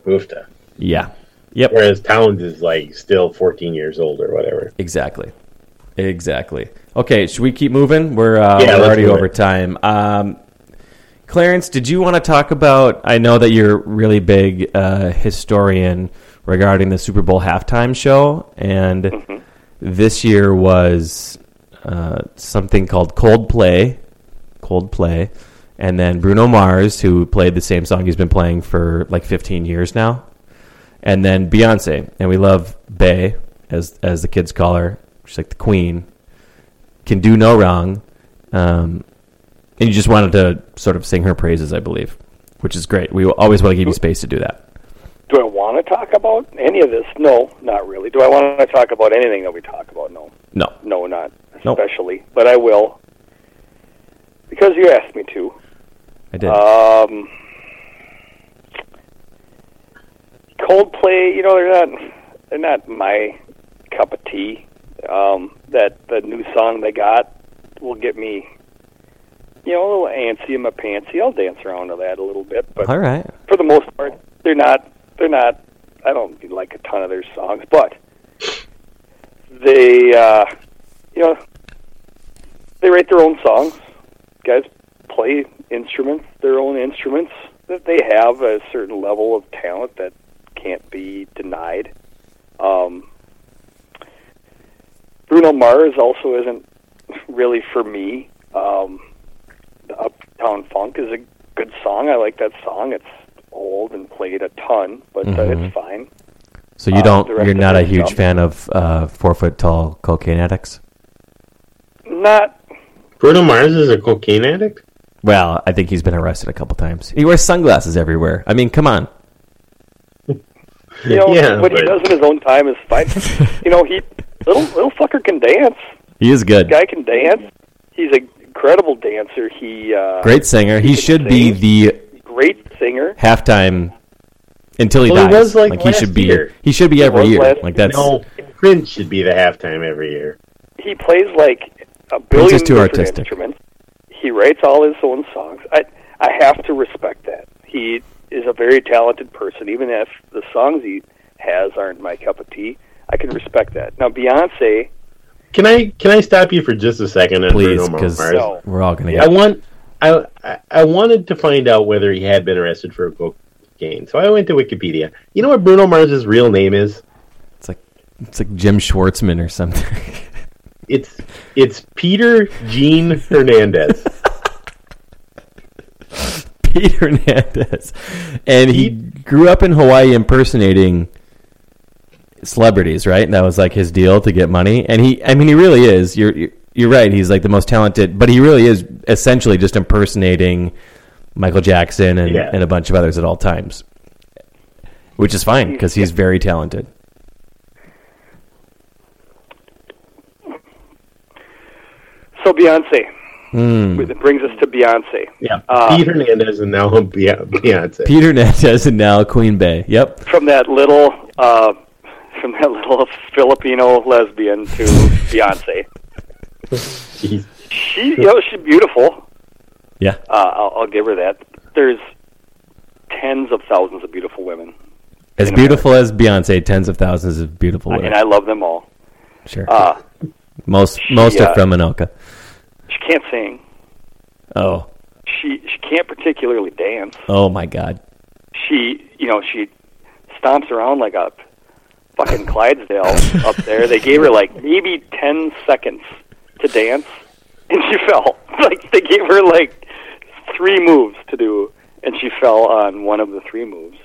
Oofta. Yeah. Yep. Whereas Towns is like still 14 years old or whatever. Exactly. Exactly. Okay, should we keep moving? We're, uh, Yeah, we're already over time. Um, Clarence, did you want to talk about? I know that you're a really big uh, historian regarding the Super Bowl halftime show, and Mm-hmm. this year was uh, something called Coldplay. Coldplay. And then Bruno Mars, who played the same song he's been playing for like 15 years now and then Beyonce, and we love Bey as as the kids call her. She's like the queen, can do no wrong, um, and you just wanted to sort of sing her praises, I believe, which is great. We always want to give you space to do that. Do I want to talk about any of this? No, not really. Do I want to talk about anything that we talk about? No. No, No, not Nope. especially. But I will. Because you asked me to. I did. Um, Coldplay, you know, they're not they're not my cup of tea. Um, that the new song they got will get me, you know, a little antsy in my pantsy. I'll dance around to that a little bit, but All right. for the most part, they're not. They're not. I don't like a ton of their songs, but they, uh, you know, they write their own songs. Guys play instruments, their own instruments. That they have a certain level of talent that can't be denied. Um, Bruno Mars also isn't really for me. Um, the Uptown Funk is a good song. I like that song. It's old and played a ton, but uh, Mhm. it's fine. So you uh, don't. the rest You're not a huge stuff. fan of uh, four foot tall cocaine addicts. Not Bruno Mars is a cocaine addict? Well, I think he's been arrested a couple times. He wears sunglasses everywhere. I mean, come on. you know Yeah, what he does in his own time is fine. you know he little little fucker can dance. He is good. This Guy can dance. He's an incredible dancer. He uh, Great singer. He can should be the great singer. halftime until he Well, he dies. was, like, he last should be. year. He should be every year. Like that's No, Prince should be the halftime every year. He plays like a Prince billion is too different artistic. instruments. He writes all his own songs. I I have to respect that. He is a very talented person, even if the songs he has aren't my cup of tea. I can respect that. Now Beyonce, Can I can I stop you for just a second on please Bruno because Mars? No. we're all gonna I get. want I, I I wanted to find out whether he had been arrested for cocaine. So I went to Wikipedia. You know what Bruno Mars's real name is? It's like it's like Jim Schwartzman or something. It's it's Peter Gene Hernandez. Peter Hernandez, and he grew up in Hawaii impersonating celebrities. Right, that was like his deal to get money. And he, I mean, he really is. You're you're, you're right. He's like the most talented, but he really is essentially just impersonating Michael Jackson and, Yeah. and a bunch of others at all times, which is fine because he's very talented. so Beyonce. Hmm. It brings us to Beyonce. Yeah, Uh, Pete Hernandez and now Beyonce. Pete Hernandez and now Queen Bey. Yep. From that little, uh, from that little Filipino lesbian to Beyonce. Jeez. She, you know, she's beautiful. Yeah. Uh, I'll, I'll give her that. There's tens of thousands of beautiful women, As beautiful as Beyonce, tens of thousands of beautiful women. and I love them all. sure. Uh, most most uh, are from Anoka. she can't sing. Oh. She she can't particularly dance. Oh my God. She you know she stomps around like a fucking Clydesdale up there. They gave her like maybe ten seconds to dance, and she fell. Like they gave her like three moves to do, and she fell on one of the three moves.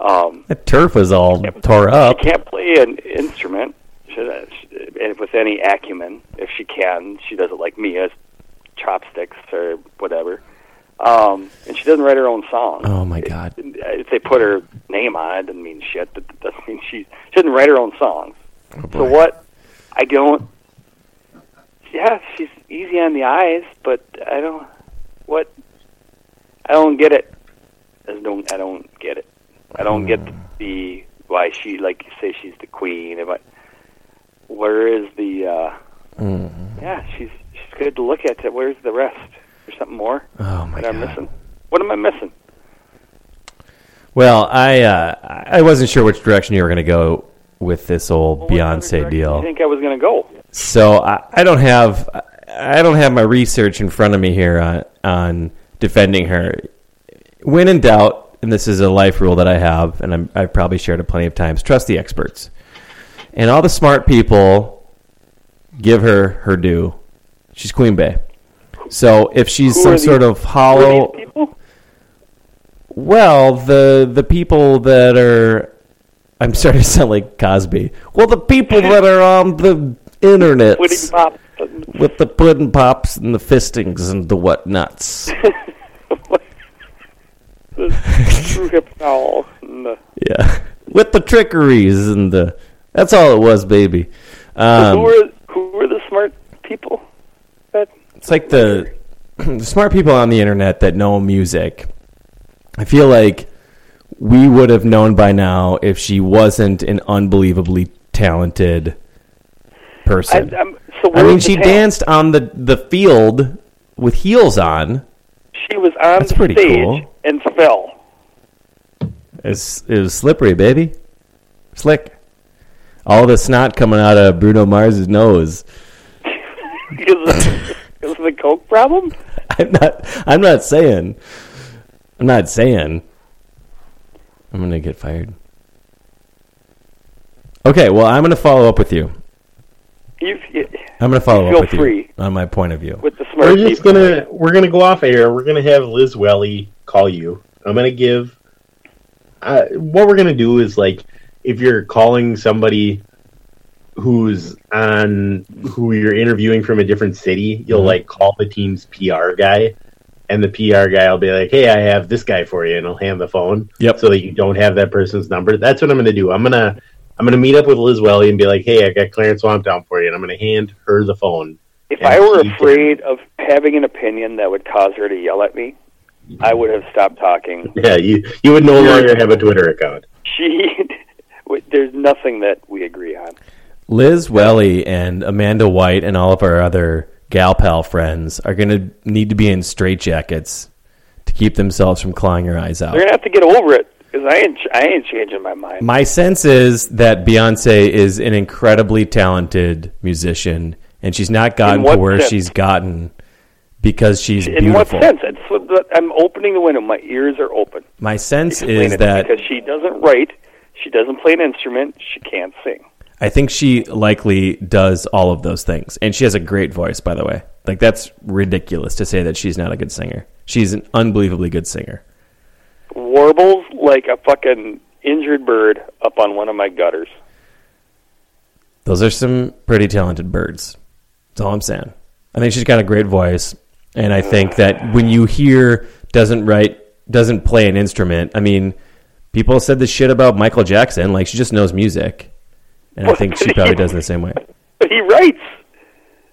Um, The turf was all tore up. she can't play an instrument she, with any acumen. If she can, she does it like Mia, chopsticks or whatever. Um, and she doesn't write her own songs. Oh my god. If they put her name on it, doesn't mean shit. That that doesn't mean she she doesn't write her own songs. Oh, so what? I don't. Yeah, she's easy on the eyes, but I don't. What? I don't get it. I don't. I don't get it. I don't get the why she like you say she's the queen. If I, where is the? uh Mm. Yeah, she's she's good to look at. Where's the rest? There's something more Oh my that I'm missing. What am I missing? Well, I uh, I wasn't sure which direction you were going to go with this old other Beyonce deal. You think I was going to go? So I, I don't have I don't have my research in front of me here on, on defending her. When in doubt, and this is a life rule that I have, and I'm, I've probably shared it plenty of times. Trust the experts, and all the smart people give her her due. She's Queen Bey. So if she's Who some sort of hollow, people? well, the the people that are, I'm starting to sound like Cosby. Well, the people that are on the internet with the pudding pops and the fistings and the whatnots. the true hip foul. Yeah, with the trickeries and the. That's all it was, baby. Um, who are who are the smart people? It's like the, the smart people on the internet that know music. I feel like we would have known by now if she wasn't an unbelievably talented person. I'm, so I, mean, she danced on the the field with heels on. She was on That's the pretty stage cool. and fell. It's, it was slippery, baby. Slick. All the snot coming out of Bruno Mars's nose. because of, the coke problem. I'm not. I'm not saying. I'm not saying. I'm gonna get fired. Okay, well, I'm gonna follow up with you. You, you I'm gonna follow Feel up with free. you on my point of view. with the smart We're just people. gonna we're gonna go off air. We're gonna have Liz Welly call you. I'm gonna give. Uh, what we're gonna do is like if you're calling somebody who's on who you're interviewing from a different city, you'll Mhm. like call the team's PR guy, and the PR guy will be like, "Hey, I have this guy for you," and he'll hand the phone. Yep. So that you don't have that person's number. That's what I'm gonna do. I'm gonna I'm gonna meet up with Liz Welly and be like, "Hey, I got Clarence Swampdown for you," and I'm gonna hand her the phone. If I were she can- afraid of having an opinion that would cause her to yell at me, I would have stopped talking. Yeah, you you would no longer have a Twitter account. She, there's nothing that we agree on. Liz Welly and Amanda White and all of our other gal pal friends are gonna need to be in straitjackets to keep themselves from clawing your eyes out. They're gonna have to get over it because I ain't, I ain't changing my mind. My sense is that Beyonce is an incredibly talented musician, and she's not gotten to where sense? she's gotten because she's In what sense? It's I'm opening the window. My ears are open. My sense is to that because she doesn't write, she doesn't play an instrument, she can't sing. I think she likely does all of those things, and she has a great voice. By the way, like that's ridiculous to say that she's not a good singer. She's an unbelievably good singer. Warbles like a fucking injured bird up on one of my gutters. Those are some pretty talented birds. That's all I'm saying. I think she's got a great voice, and I think that when you hear doesn't write doesn't play an instrument, I mean, people said this shit about Michael Jackson. Like she just knows music, and I think she probably does in the same way. But he writes.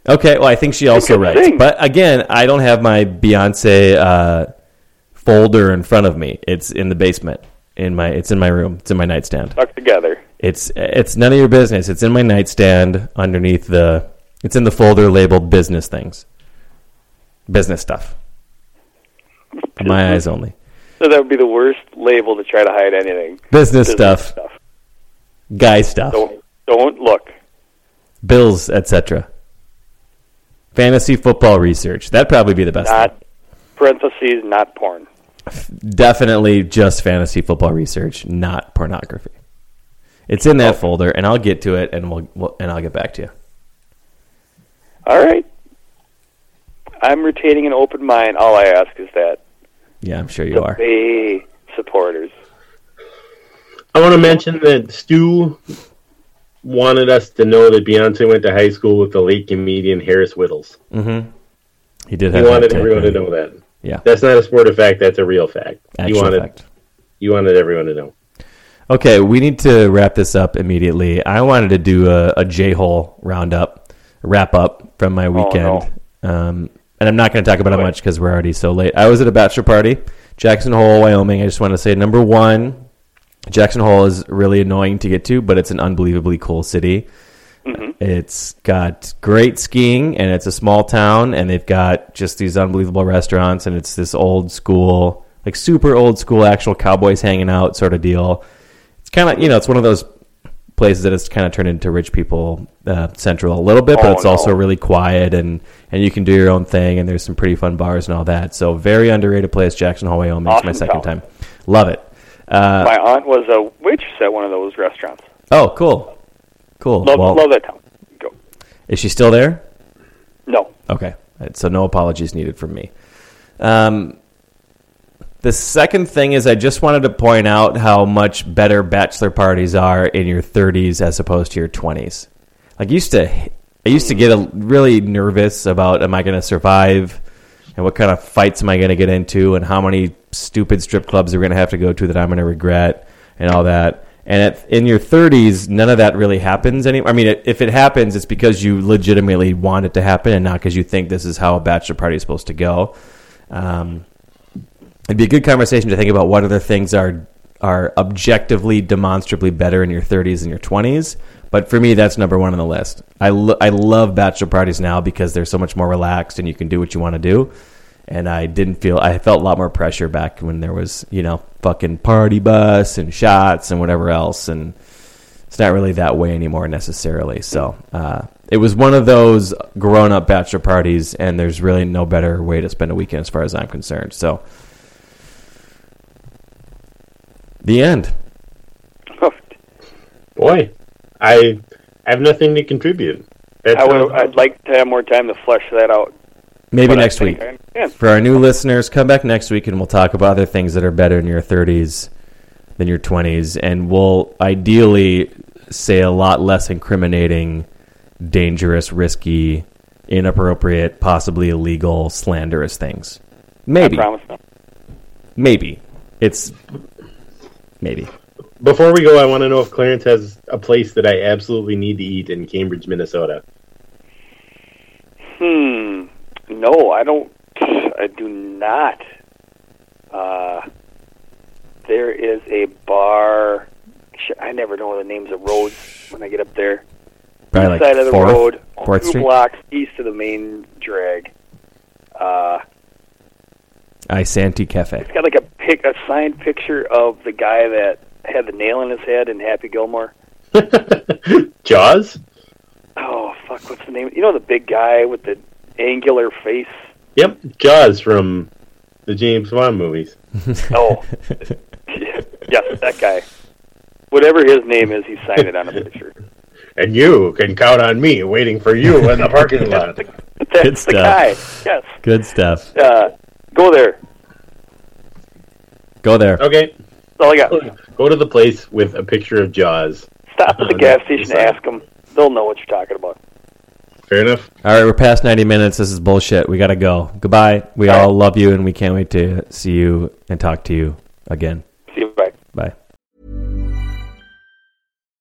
Okay, well, I think she also writes, sing. but again, I don't have my Beyonce uh, folder in front of me. It's in the basement. In my, it's in my room. It's in my nightstand. Stuck together. It's it's none of your business. It's in my nightstand underneath the. It's in the folder labeled business things. Business stuff. My eyes only. So that would be the worst label to try to hide anything. Business, stuff. Guy stuff. Don't don't look. Bills, etc. Fantasy football research. That'd probably be the best. Not parentheses, not porn. Definitely just fantasy football research, not pornography. It's in that oh. folder, and I'll get to it, and we'll, we'll and I'll get back to you. All right. I'm retaining an open mind. All I ask is that. Yeah. Yeah, I'm sure you the are. Bay supporters. I want to mention that Stu wanted us to know that Beyonce went to high school with the late comedian Harris Wittels. Mm-hmm. He did He have. that wanted take, everyone to know that. Yeah, That's not a sport of fact. That's a real fact. actual you wanted fact. you wanted everyone to know. Okay, we need to wrap this up immediately. I wanted to do a, a J hole roundup, wrap up from my weekend. Um, and I'm not going to talk about it much because we're already so late. I was at a bachelor party, Jackson Hole, Wyoming. I just want to say number one, Jackson Hole is really annoying to get to, but it's an unbelievably cool city. It's got great skiing, and it's a small town, and they've got just these unbelievable restaurants, and it's this old school, like super old school, actual cowboys hanging out sort of deal. It's kind of you know, it's one of those places that has kind of turned into rich people uh, central a little bit, but Oh, it's also really quiet and and you can do your own thing, and there's some pretty fun bars and all that. So very underrated place, Jackson Hole, Wyoming. It's my second town. time. Love it. Uh, My aunt was a waitress at one of those restaurants. oh, cool, cool. Love, well, love that town. Go. is she still there? No. Okay, so no apologies needed from me. Um, the second thing is I just wanted to point out how much better bachelor parties are in your 30s as opposed to your 20s. Like I used to, I used to get a, really nervous about am I going to survive, and what kind of fights am I going to get into, and how many stupid strip clubs are we going to have to go to that I'm going to regret, and all that. And at, in your 30s, none of that really happens anymore. I mean, it, if it happens, it's because you legitimately want it to happen, and not because you think this is how a bachelor party is supposed to go. Um, it'd be a good conversation to think about what other things are are objectively, demonstrably better in your 30s and your 20s. But for me, that's number one on the list. I, lo- I love bachelor parties now because they're so much more relaxed and you can do what you want to do. And I didn't feel I felt a lot more pressure back when there was you know fucking party bus and shots and whatever else. And it's not really that way anymore necessarily. So uh, it was one of those grown up bachelor parties, and there's really no better way to spend a weekend as far as I'm concerned. So the end. Boy, I have nothing to contribute. That's I would, all- I'd like to have more time to flesh that out. Maybe But next week. I. For our new listeners, come back next week and we'll talk about other things that are better in your 30s than your 20s. And we'll ideally say a lot less incriminating, dangerous, risky, inappropriate, possibly illegal, slanderous things. Maybe. I promise. Maybe. It's. Maybe. Before we go, I want to know if Clarence has a place that I absolutely need to eat in Cambridge, Minnesota. Hmm. No, I don't. I do not. Uh, there is a bar. I never know the names of roads when I get up there. Probably east like side of the Fourth- road, Fourth two Street? blocks east of the main drag. Uh, Isanti Cafe. it's got like a pic, a signed picture of the guy that had the nail in his head in Happy Gilmore. Jaws? Oh fuck, what's the name? You know the big guy with the angular face. Yep, Jaws from the James Bond movies. Oh, yes, that guy. Whatever his name is, he signed it on a picture. And you can count on me waiting for you in the parking lot. That's Good the stuff. guy. Yes. Good stuff. Uh, go there. Go there. Okay, That's all I got. go to the place with a picture of Jaws. Stop at the Oh, gas station and ask them. They'll know what you're talking about. Fair enough. All right, we're past 90 minutes. This is bullshit. We got to go. Goodbye. We All right. all love you, and we can't wait to see you and talk to you again. See you. Bye. Bye.